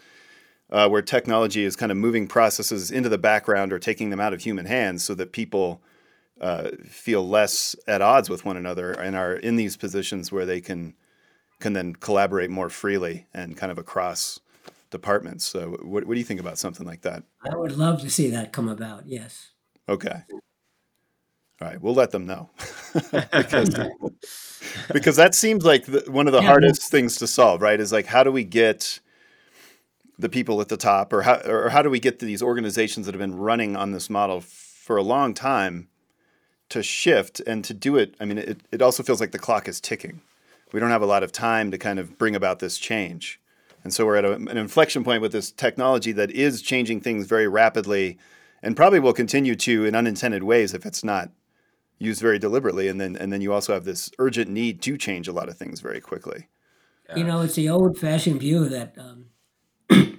Uh, where technology is kind of moving processes into the background or taking them out of human hands so that people uh, feel less at odds with one another and are in these positions where they can can then collaborate more freely and kind of across departments. So, what, what do you think about something like that? I would love to see that come about. Yes. Okay. All right, we'll let them know because because that seems like the, one of the yeah, hardest things to solve, right? Is like how do we get the people at the top, or how or how do we get these organizations that have been running on this model for a long time to shift and to do it, I mean, it, it also feels like the clock is ticking. We don't have a lot of time to kind of bring about this change. And so we're at a, an inflection point with this technology that is changing things very rapidly and probably will continue to in unintended ways if it's not used very deliberately. And then, and then you also have this urgent need to change a lot of things very quickly. Yeah. You know, it's the old fashioned view that um,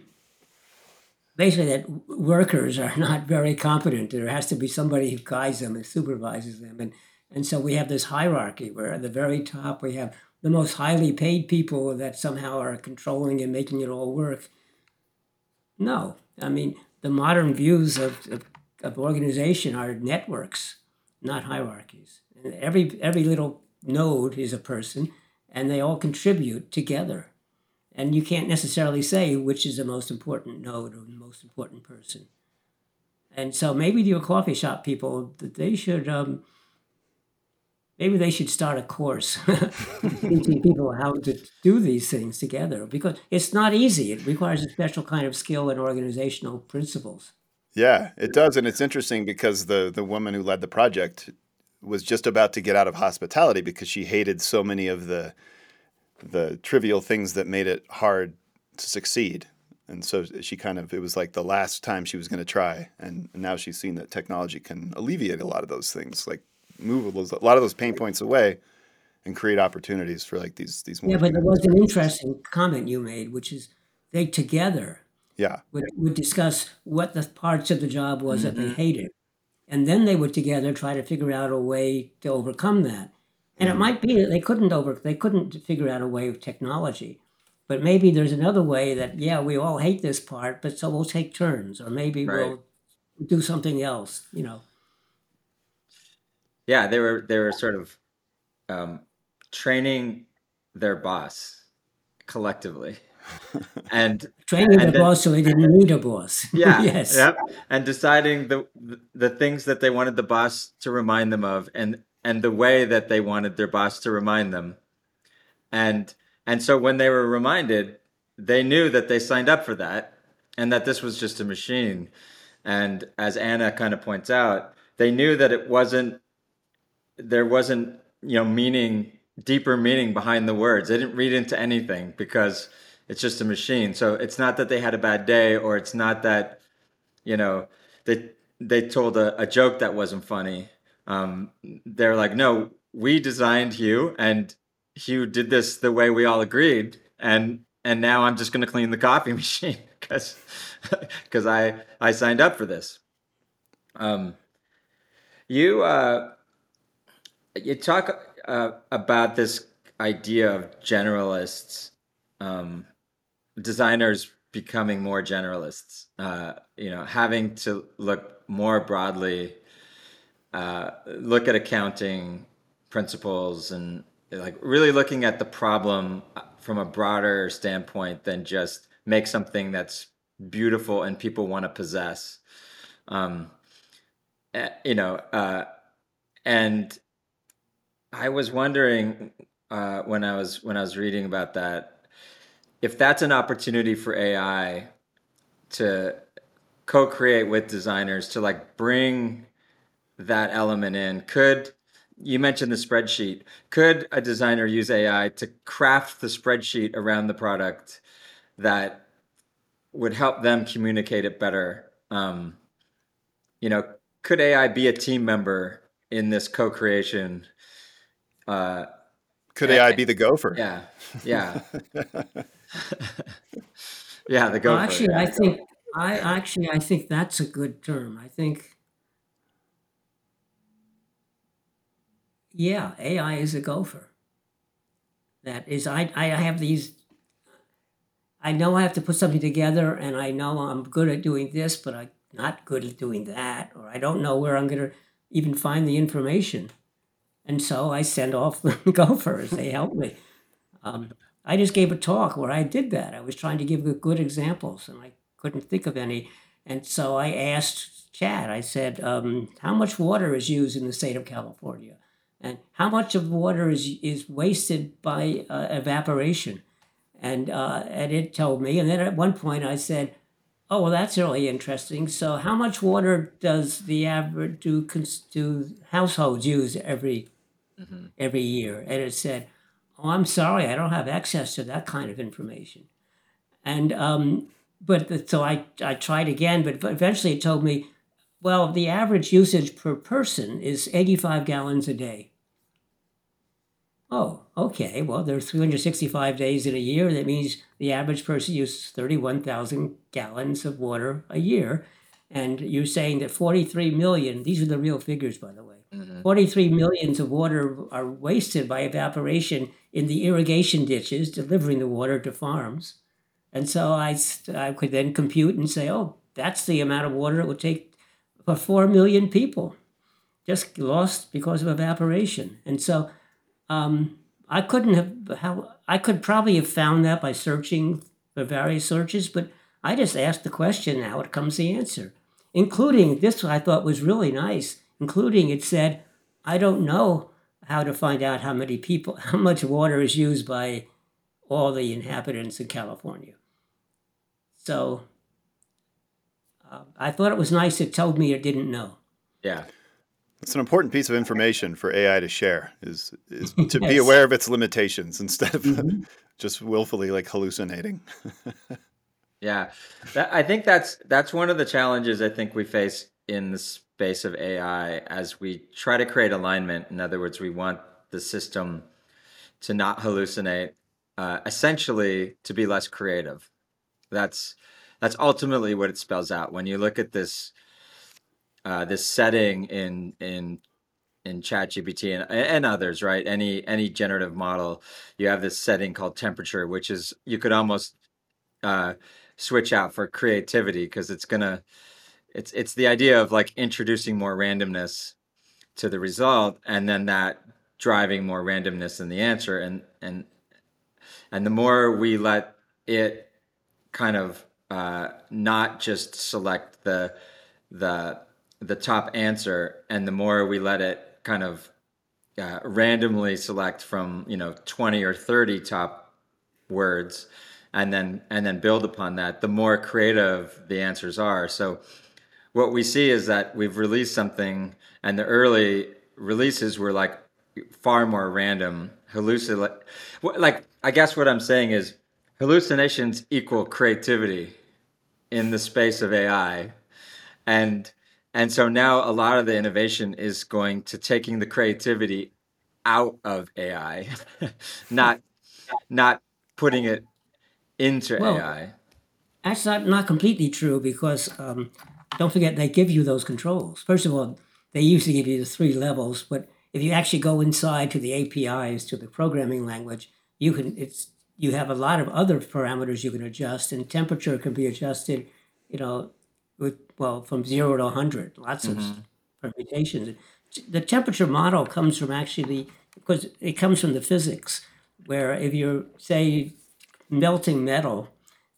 basically that workers are not very competent. There has to be somebody who guides them and supervises them. And, and so we have this hierarchy where at the very top we have the most highly paid people that somehow are controlling and making it all work. No, I mean, the modern views of, of, of organization are networks, not hierarchies. Every, every little node is a person, and they all contribute together and you can't necessarily say which is the most important node or the most important person. And so maybe your coffee shop people, that they should, um, maybe they should start a course teaching people how to do these things together because it's not easy. It requires a special kind of skill and organizational principles. Yeah, it does, and it's interesting because the the woman who led the project was just about to get out of hospitality because she hated so many of the the trivial things that made it hard to succeed. And so she kind of it was like the last time she was going to try, and now she's seen that technology can alleviate a lot of those things, like move a lot of those pain points away, and create opportunities for like these these. Yeah, but there was an interesting comment you made, which is they together yeah would, would discuss what the parts of the job was mm-hmm. that they mm-hmm. hated and then they would together try to figure out a way to overcome that and mm-hmm. it might be that they couldn't over they couldn't figure out a way with technology but maybe there's another way that yeah we all hate this part but so we'll take turns or maybe right. we'll do something else you know yeah they were they were sort of um, training their boss collectively and training and the boss so he didn't need a boss. Yeah. yes. Yep. And deciding the the things that they wanted the boss to remind them of, and and the way that they wanted their boss to remind them, and and so when they were reminded, they knew that they signed up for that, and that this was just a machine. And as Anna kind of points out, they knew that it wasn't. There wasn't you know meaning deeper meaning behind the words. They didn't read into anything because it's just a machine. So it's not that they had a bad day, or it's not that you know they they told a, a joke that wasn't funny. Um, they're like, no, we designed Hugh, and Hugh did this the way we all agreed, and and now I'm just going to clean the coffee machine because because I I signed up for this. Um, you uh, you talk uh, about this idea of generalists um, designers becoming more generalists, uh, you know, having to look more broadly, uh, look at accounting principles and like really looking at the problem from a broader standpoint than just make something that's beautiful and people want to possess. Um, eh, you know, uh, and I was wondering uh, when I was when I was reading about that if that's an opportunity for AI to co-create with designers to like bring that element in, could you mentioned the spreadsheet? Could a designer use AI to craft the spreadsheet around the product that would help them communicate it better? Um, you know, could AI be a team member in this co-creation? Uh, could AI be the gopher? Yeah, yeah. yeah, the go. Well, actually, I think I actually I think that's a good term. I think yeah, AI is a gopher. That is, I I have these. I know I have to put something together, and I know I'm good at doing this, but I'm not good at doing that, or I don't know where I'm going to even find the information. And so I send off the gophers. They help me. Um, I just gave a talk where I did that. I was trying to give good examples, and I couldn't think of any. And so I asked Chad, I said, um, how much water is used in the state of California? And how much of water is, is wasted by uh, evaporation? And, uh, and it told me. And then at one point I said, oh, well, that's really interesting. So how much water does the average, do, do households use every, mm-hmm. every year? And it said, oh, I'm sorry, I don't have access to that kind of information. And, um, but so I, I tried again, but eventually it told me, well, the average usage per person is 85 gallons a day. Oh, okay. Well, there's 365 days in a year. That means the average person uses 31,000 gallons of water a year. And you're saying that 43 million, these are the real figures, by the way, mm-hmm. 43 millions of water are wasted by evaporation in the irrigation ditches, delivering the water to farms. And so I, I could then compute and say, oh, that's the amount of water it would take for 4 million people just lost because of evaporation. And so um, I couldn't have, how, I could probably have found that by searching for various searches, but I just asked the question, now it comes the answer. including this I thought was really nice, including it said, I don't know how to find out how many people, how much water is used by all the inhabitants in California. So uh, I thought it was nice it told me it didn't know. Yeah. It's an important piece of information for AI to share is, is to yes. be aware of its limitations instead of mm-hmm. just willfully like hallucinating. yeah. That, I think that's that's one of the challenges I think we face in the space of AI as we try to create alignment. In other words, we want the system to not hallucinate, uh, essentially to be less creative. That's that's ultimately what it spells out. When you look at this uh, this setting in in in ChatGPT and and others, right? Any any generative model, you have this setting called temperature, which is you could almost uh, switch out for creativity because it's gonna it's it's the idea of like introducing more randomness to the result and then that driving more randomness in the answer. And and and the more we let it kind of uh, not just select the the the top answer and the more we let it kind of uh, randomly select from you know 20 or 30 top words and then and then build upon that the more creative the answers are. So what we see is that we've released something and the early releases were like far more random. Hallucin like i guess what i'm saying is hallucinations equal creativity in the space of ai and and so now a lot of the innovation is going to taking the creativity out of ai not not putting it into well, ai that's not, not completely true because um, don't forget they give you those controls. First of all, they usually give you the three levels, but if you actually go inside to the APIs to the programming language, you can it's you have a lot of other parameters you can adjust, and temperature can be adjusted, you know, with well from zero to hundred, lots mm-hmm. of permutations. The temperature model comes from actually because it comes from the physics, where if you're say melting metal,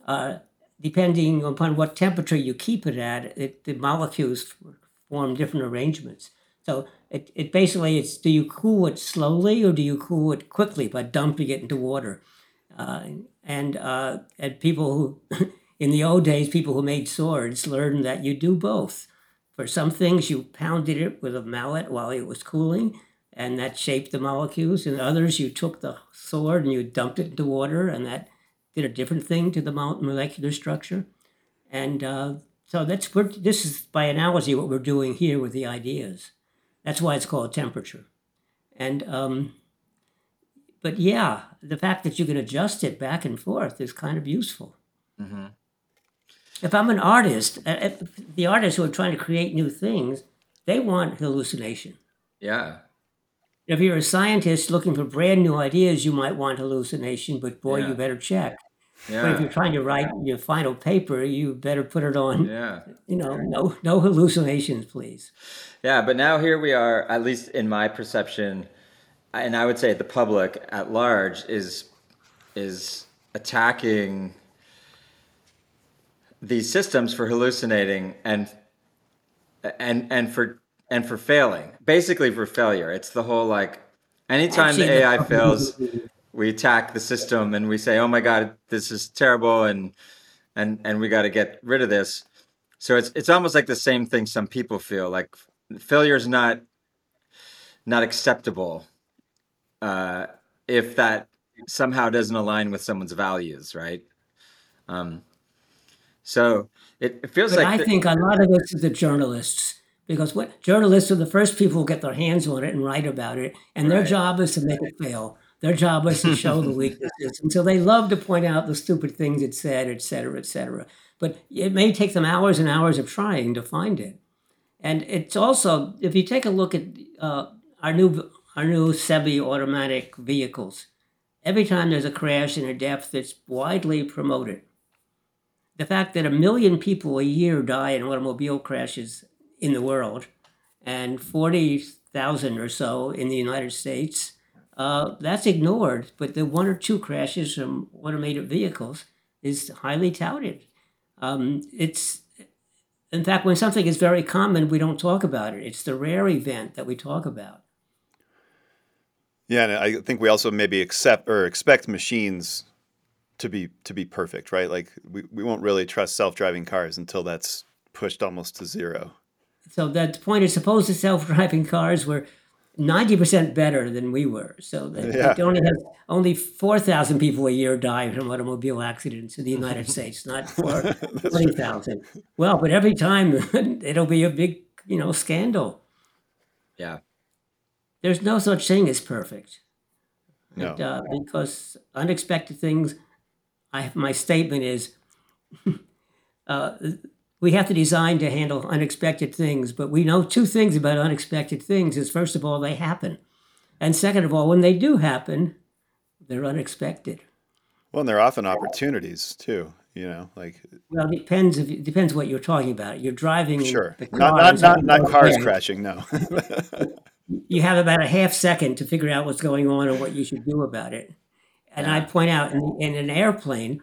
uh, depending upon what temperature you keep it at, it, the molecules form different arrangements. So it, it basically it's do you cool it slowly or do you cool it quickly by dumping it into water? Uh, and uh, and people who in the old days people who made swords learned that you do both. For some things you pounded it with a mallet while it was cooling, and that shaped the molecules. And others you took the sword and you dumped it into water, and that did a different thing to the molecular structure. And uh, so that's what this is by analogy what we're doing here with the ideas. That's why it's called temperature. And um, but yeah, the fact that you can adjust it back and forth is kind of useful. Mm-hmm. If I'm an artist, uh, the artists who are trying to create new things, they want hallucination. Yeah, if you're a scientist looking for brand new ideas, you might want hallucination, but boy, yeah. you better check. Yeah. But if you're trying to write your final paper, you better put it on. Yeah. You know, no no hallucinations, please. Yeah, but now here we are, at least in my perception, and I would say the public at large is is attacking these systems for hallucinating and and and for and for failing, basically for failure. It's the whole like anytime the AI fails, we attack the system and we say, "Oh my god, this is terrible," and and and we got to get rid of this. So it's it's almost like the same thing some people feel like failure is not not acceptable uh, if that somehow doesn't align with someone's values, right? Um, so it, it feels but like I think a lot of this is the journalists because what journalists are the first people who get their hands on it and write about it, and right. their job is to make it fail. Their job is to show the weaknesses, and so they love to point out the stupid things it said, et cetera, et cetera. But it may take them hours and hours of trying to find it. And it's also, if you take a look at uh, our new our new semi-automatic vehicles, every time there's a crash and a death, it's widely promoted. The fact that a million people a year die in automobile crashes in the world and 40,000 or so in the United States. Uh, that's ignored, but the one or two crashes from automated vehicles is highly touted. Um, it's in fact, when something is very common, we don't talk about it. It's the rare event that we talk about. Yeah, and I think we also maybe accept or expect machines to be to be perfect, right? Like we, we won't really trust self-driving cars until that's pushed almost to zero. So that point is supposed to self-driving cars were 90% better than we were. So that yeah. only have only 4,000 people a year die from automobile accidents in the United States, not 20,000. Well, but every time it'll be a big, you know, scandal. Yeah. There's no such thing as perfect. No. And, uh, because unexpected things, I, my statement is uh, we have to design to handle unexpected things, but we know two things about unexpected things is first of all, they happen. And second of all, when they do happen, they're unexpected. Well, and they're often opportunities too. You know, like well, it depends if it depends what you're talking about. You're driving sure, not not not, not cars crashing. No, you have about a half second to figure out what's going on and what you should do about it. And I point out in, in an airplane,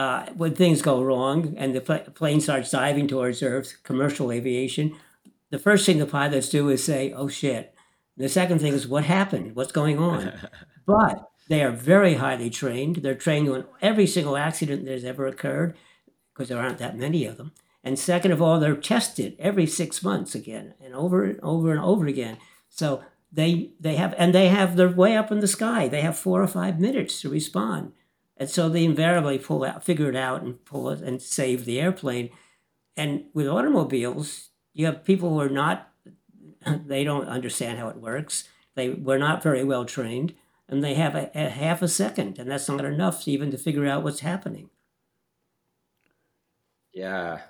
uh, when things go wrong and the pl- plane starts diving towards Earth, commercial aviation, the first thing the pilots do is say, "Oh shit." The second thing is, "What happened? What's going on?" but they are very highly trained. They're trained on every single accident that has ever occurred, because there aren't that many of them. And second of all, they're tested every six months again and over and over and over again. So they they have and they have their way up in the sky. They have four or five minutes to respond. And so they invariably pull out, figure it out and pull it and save the airplane. And with automobiles, you have people who are not they don't understand how it works. They were not very well trained and they have a, a half a second, and that's not enough even to figure out what's happening. Yeah.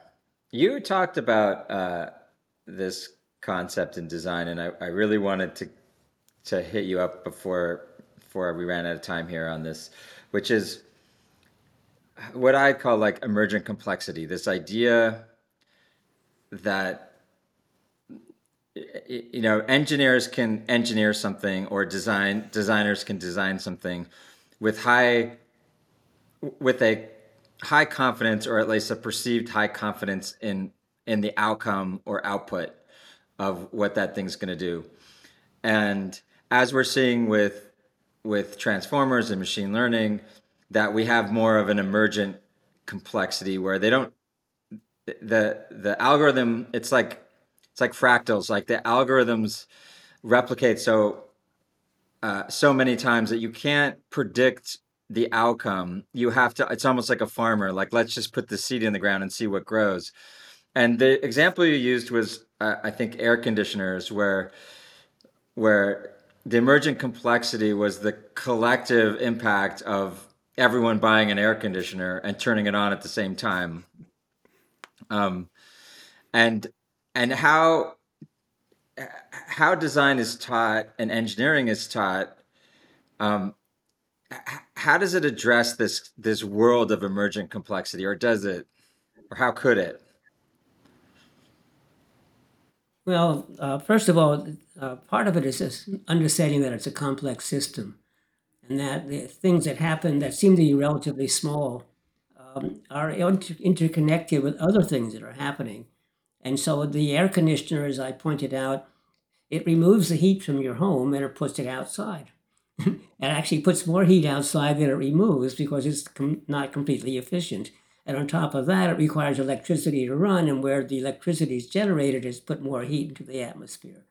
You talked about uh, this concept in design, and I, I really wanted to to hit you up before before we ran out of time here on this, which is what I call like emergent complexity. This idea that you know engineers can engineer something or design designers can design something with high with a high confidence or at least a perceived high confidence in in the outcome or output of what that thing's going to do. And as we're seeing with with transformers and machine learning, that we have more of an emergent complexity where they don't the the algorithm it's like it's like fractals like the algorithms replicate so uh, so many times that you can't predict the outcome. You have to it's almost like a farmer like let's just put the seed in the ground and see what grows. And the example you used was uh, I think air conditioners, where where the emergent complexity was the collective impact of everyone buying an air conditioner and turning it on at the same time. Um, and and how how design is taught and engineering is taught. Um, how does it address this this world of emergent complexity, or does it, or how could it? Well, uh, first of all, uh, part of it is understanding that it's a complex system and that the things that happen that seem to be relatively small um, are inter- interconnected with other things that are happening. And so the air conditioner, as I pointed out, it removes the heat from your home and it puts it outside. it actually puts more heat outside than it removes because it's com- not completely efficient. And on top of that, it requires electricity to run, and where the electricity is generated is put more heat into the atmosphere.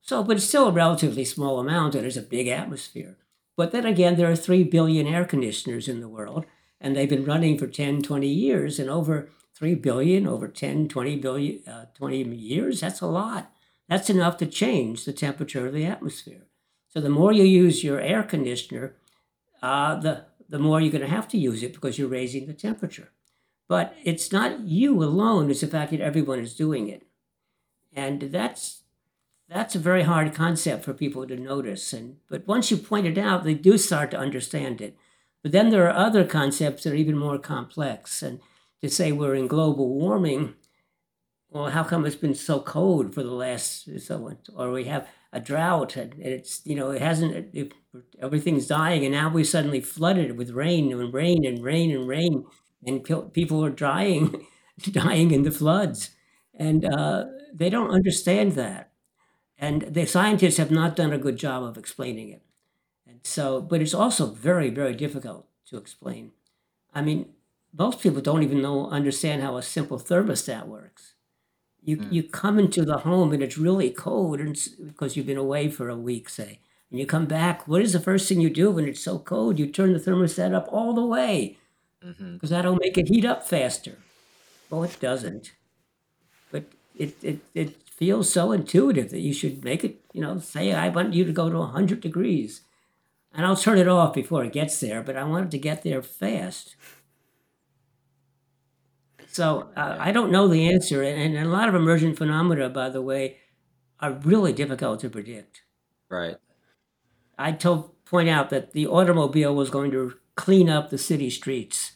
So, but it's still a relatively small amount, and there's a big atmosphere. But then again, there are 3 billion air conditioners in the world, and they've been running for 10, 20 years, and over 3 billion, over 10, 20 billion, uh, 20 years, that's a lot. That's enough to change the temperature of the atmosphere. So the more you use your air conditioner, uh, the, the more you're going to have to use it because you're raising the temperature. But it's not you alone, it's the fact that everyone is doing it. And that's that's a very hard concept for people to notice. And but once you point it out, they do start to understand it. But then there are other concepts that are even more complex. And to say we're in global warming, well, how come it's been so cold for the last so on, or we have a drought and it's you know it hasn't it, everything's dying and now we're suddenly flooded with rain and rain and rain and rain and people are dying, dying in the floods. and uh, they don't understand that, and the scientists have not done a good job of explaining it. And so, but it's also very, very difficult to explain. I mean, most people don't even know understand how a simple thermostat works. You Mm. you come into the home and it's really cold, and because you've been away for a week, say, and you come back. What is the first thing you do when it's so cold? You turn the thermostat up all the way hmm because that'll make it heat up faster. Well, it doesn't, but it it it feels so intuitive that you should make it. You know, say I want you to go to hundred degrees, and I'll turn it off before it gets there, but I want it to get there fast. So uh, I don't know the answer, and, and a lot of emergent phenomena, by the way, are really difficult to predict. Right. I told point out that the automobile was going to clean up the city streets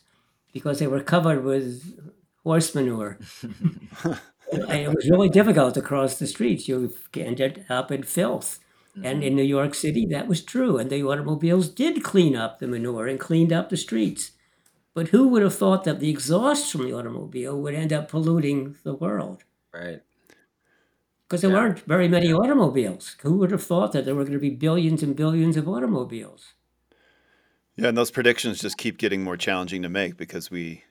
because they were covered with horse manure. and it was really difficult to cross the streets. You ended up in filth. And hmm in New York City, that was true. And the automobiles did clean up the manure and cleaned up the streets. But who would have thought that the exhaust from the automobile would end up polluting the world? Right. Because there Yeah. weren't very many automobiles. Who would have thought that there were going to be billions and billions of automobiles? Yeah, and those predictions just keep getting more challenging to make because we,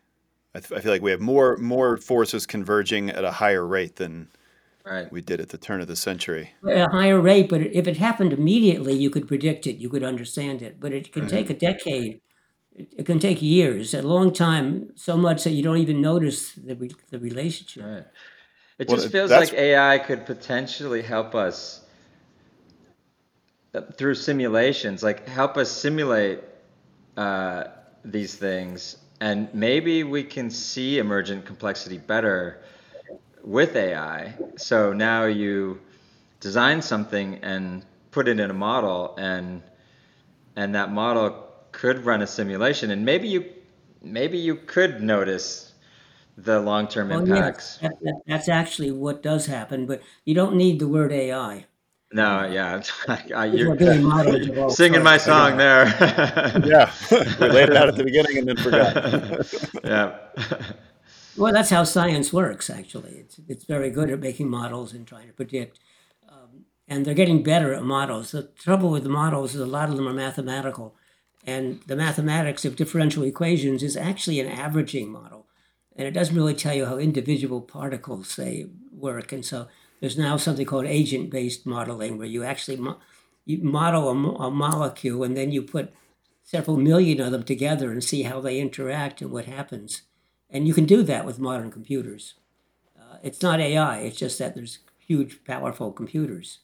I, th- I feel like we have more more forces converging at a higher rate than Right. we did at the turn of the century. at a higher rate, but if it happened immediately, you could predict it, you could understand it. But it can Right. take a decade. It it can take years, a long time, so much that you don't even notice the re- the relationship. Right. It Well, just feels like AI could potentially help us uh, through simulations, like help us simulate uh, these things, and maybe we can see emergent complexity better with AI. So now you design something and put it in a model, and and that model could run a simulation, and maybe you maybe you could notice the long-term Well, yes, impacts. that, that, that's actually what does happen, but you don't need the word AI. No, yeah, I, Because you're we're doing models of all singing my sorts. song there. Yeah, we laid it out at the beginning and then forgot. yeah. Well, that's how science works, actually. It's, it's very good at making models and trying to predict. Um, and they're getting better at models. The trouble with the models is a lot of them are mathematical. And the mathematics of differential equations is actually an averaging model. And it doesn't really tell you how individual particles, say, work. And so there's now something called agent based modeling, where you actually mo- you model a, mo- a molecule and then you put several million of them together and see how they interact and what happens. And you can do that with modern computers. Uh, it's not AI, it's just that there's huge, powerful computers.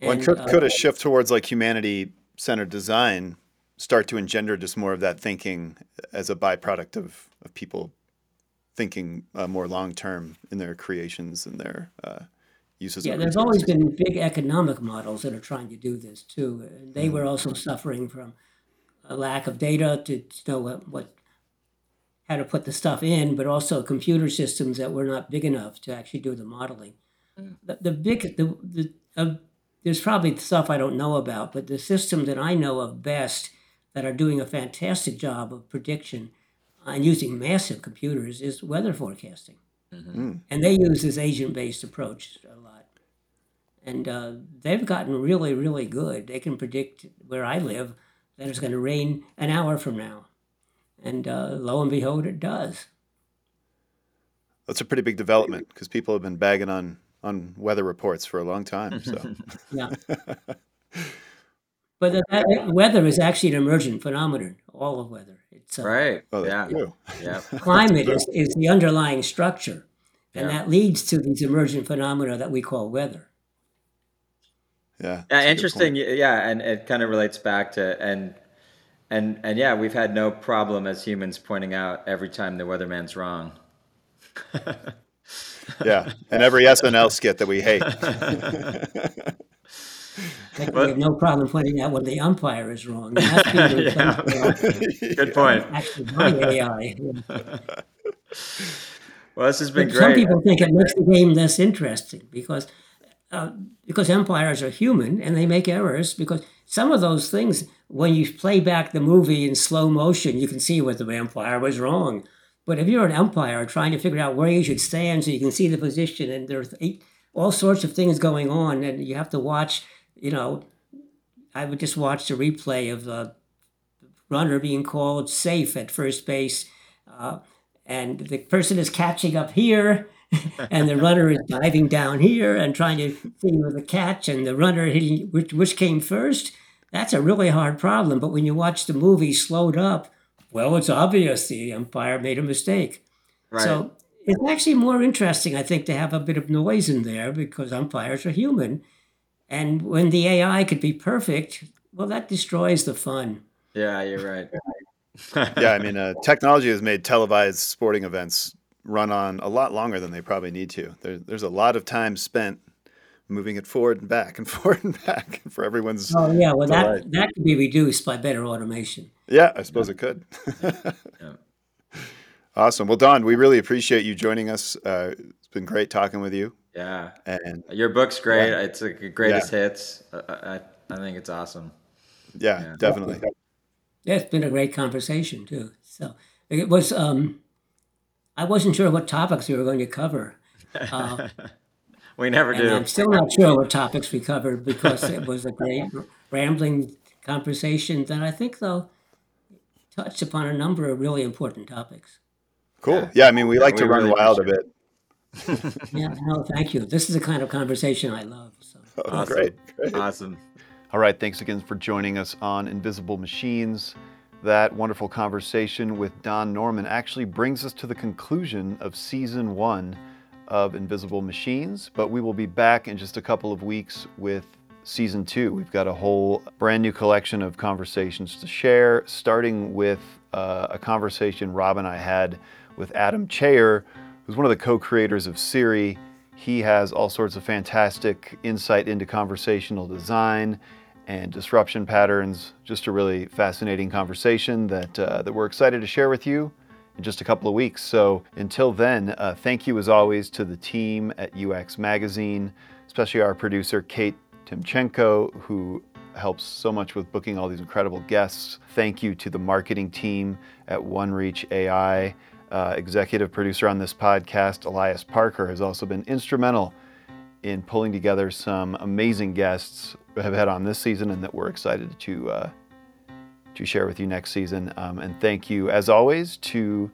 Well, and could, uh, could a shift towards like humanity centered design start to engender just more of that thinking as a byproduct of, of people thinking uh, more long term in their creations and their uh, uses yeah, there's always been big economic models that are trying to do this too. And they were also suffering from a lack of data to know what, what how to put the stuff in, but also computer systems that were not big enough to actually do the modeling. The, the big the, the uh, there's probably stuff I don't know about, but the system that I know of best that are doing a fantastic job of prediction and using massive computers is weather forecasting. Mm. And they use this agent based approach a lot. And uh, they've gotten really, really good. They can predict where I live that it's going to rain an hour from now. And uh, lo and behold, it does. That's a pretty big development because people have been bagging on on weather reports for a long time. So Yeah. But the, that, weather is actually an emergent phenomenon, all of weather. It's uh, Right. oh, Yeah. Yeah. climate is, is the underlying structure. And Yeah. that leads to these emergent phenomena that we call weather. Yeah, Yeah, that's a good interesting. Yeah, and it kind of relates back to and and and yeah, we've had no problem as humans pointing out every time the weatherman's wrong. Yeah, and every SNL skit that we hate. But- we have no problem pointing out when the umpire is wrong. And that's being Yeah. Good point. actually AI. Well, this has been But some people think it makes the game less interesting because uh, because umpires are human and they make errors. Because some of those things, when you play back the movie in slow motion, you can see what the umpire was wrong. But if you're an umpire trying to figure out where you should stand so you can see the position, and there's all sorts of things going on, and you have to watch, you know, I would just watch the replay of the runner being called safe at first base, uh, and the person is catching up here, and the runner is diving down here and trying to see with the catch, and the runner hitting which which came first. That's a really hard problem. But when you watch the movie slowed up, well, it's obvious the umpire made a mistake. Right. So it's actually more interesting, I think, to have a bit of noise in there because umpires are human. And when the AI could be perfect, well, that destroys the fun. Yeah, you're right. yeah, I mean, uh, technology has made televised sporting events run on a lot longer than they probably need to. There, there's a lot of time spent moving it forward and back and forward and back for everyone's. Oh yeah, well delight. that that could be reduced by better automation. Yeah, I suppose yeah. it could. yeah. Awesome. Well, Don, we really appreciate you joining us. Uh, it's been great talking with you. Yeah, and your book's great. Yeah. It's like greatest yeah. hits. I, I think it's awesome. Yeah, definitely. Yeah, it's been a great conversation too. So it was. Um, I wasn't sure what topics we were going to cover. Uh, we never do. I'm still not sure what topics we covered because it was a great rambling conversation that I think, though, touched upon a number of really important topics. Cool. Yeah, I mean, we like we to run wild a bit. Yeah, no, thank you. This is the kind of conversation I love. So. Oh, awesome. great, great. Awesome. All right. Thanks again for joining us on Invisible Machines. That wonderful conversation with Don Norman actually brings us to the conclusion of season one of Invisible Machines, but we will be back in just a couple of weeks with season two. We've got a whole brand new collection of conversations to share, starting with uh, a conversation Robb and I had with Adam Cheyer, who's one of the co creators of Siri. He has all sorts of fantastic insight into conversational design and disruption patterns. Just a really fascinating conversation that, uh, that we're excited to share with you in just a couple of weeks. So until then, uh, thank you as always to the team at UX Magazine, especially our producer, Kate Timchenko, who helps so much with booking all these incredible guests. Thank you to the marketing team at OneReach AI. Uh, executive producer on this podcast, Elias Parker, has also been instrumental in pulling together some amazing guests we have had on this season and that we're excited to uh, to share with you next season. Um, and thank you, as always, to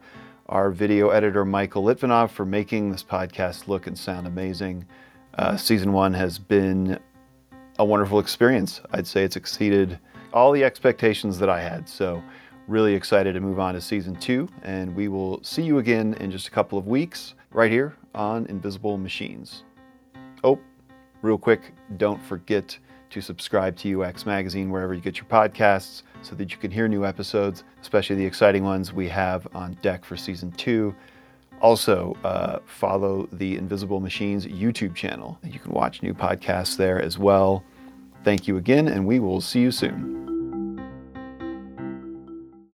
our video editor, Michael Litvinov, for making this podcast look and sound amazing. Uh, season one has been a wonderful experience. I'd say it's exceeded all the expectations that I had. So, really excited to move on to season two. And we will see you again in just a couple of weeks right here on Invisible Machines. Oh, real quick, don't forget to subscribe to UX Magazine wherever you get your podcasts so that you can hear new episodes, especially the exciting ones we have on deck for season two. Also, uh, follow the Invisible Machines YouTube channel. You can watch new podcasts there as well. Thank you again, and we will see you soon.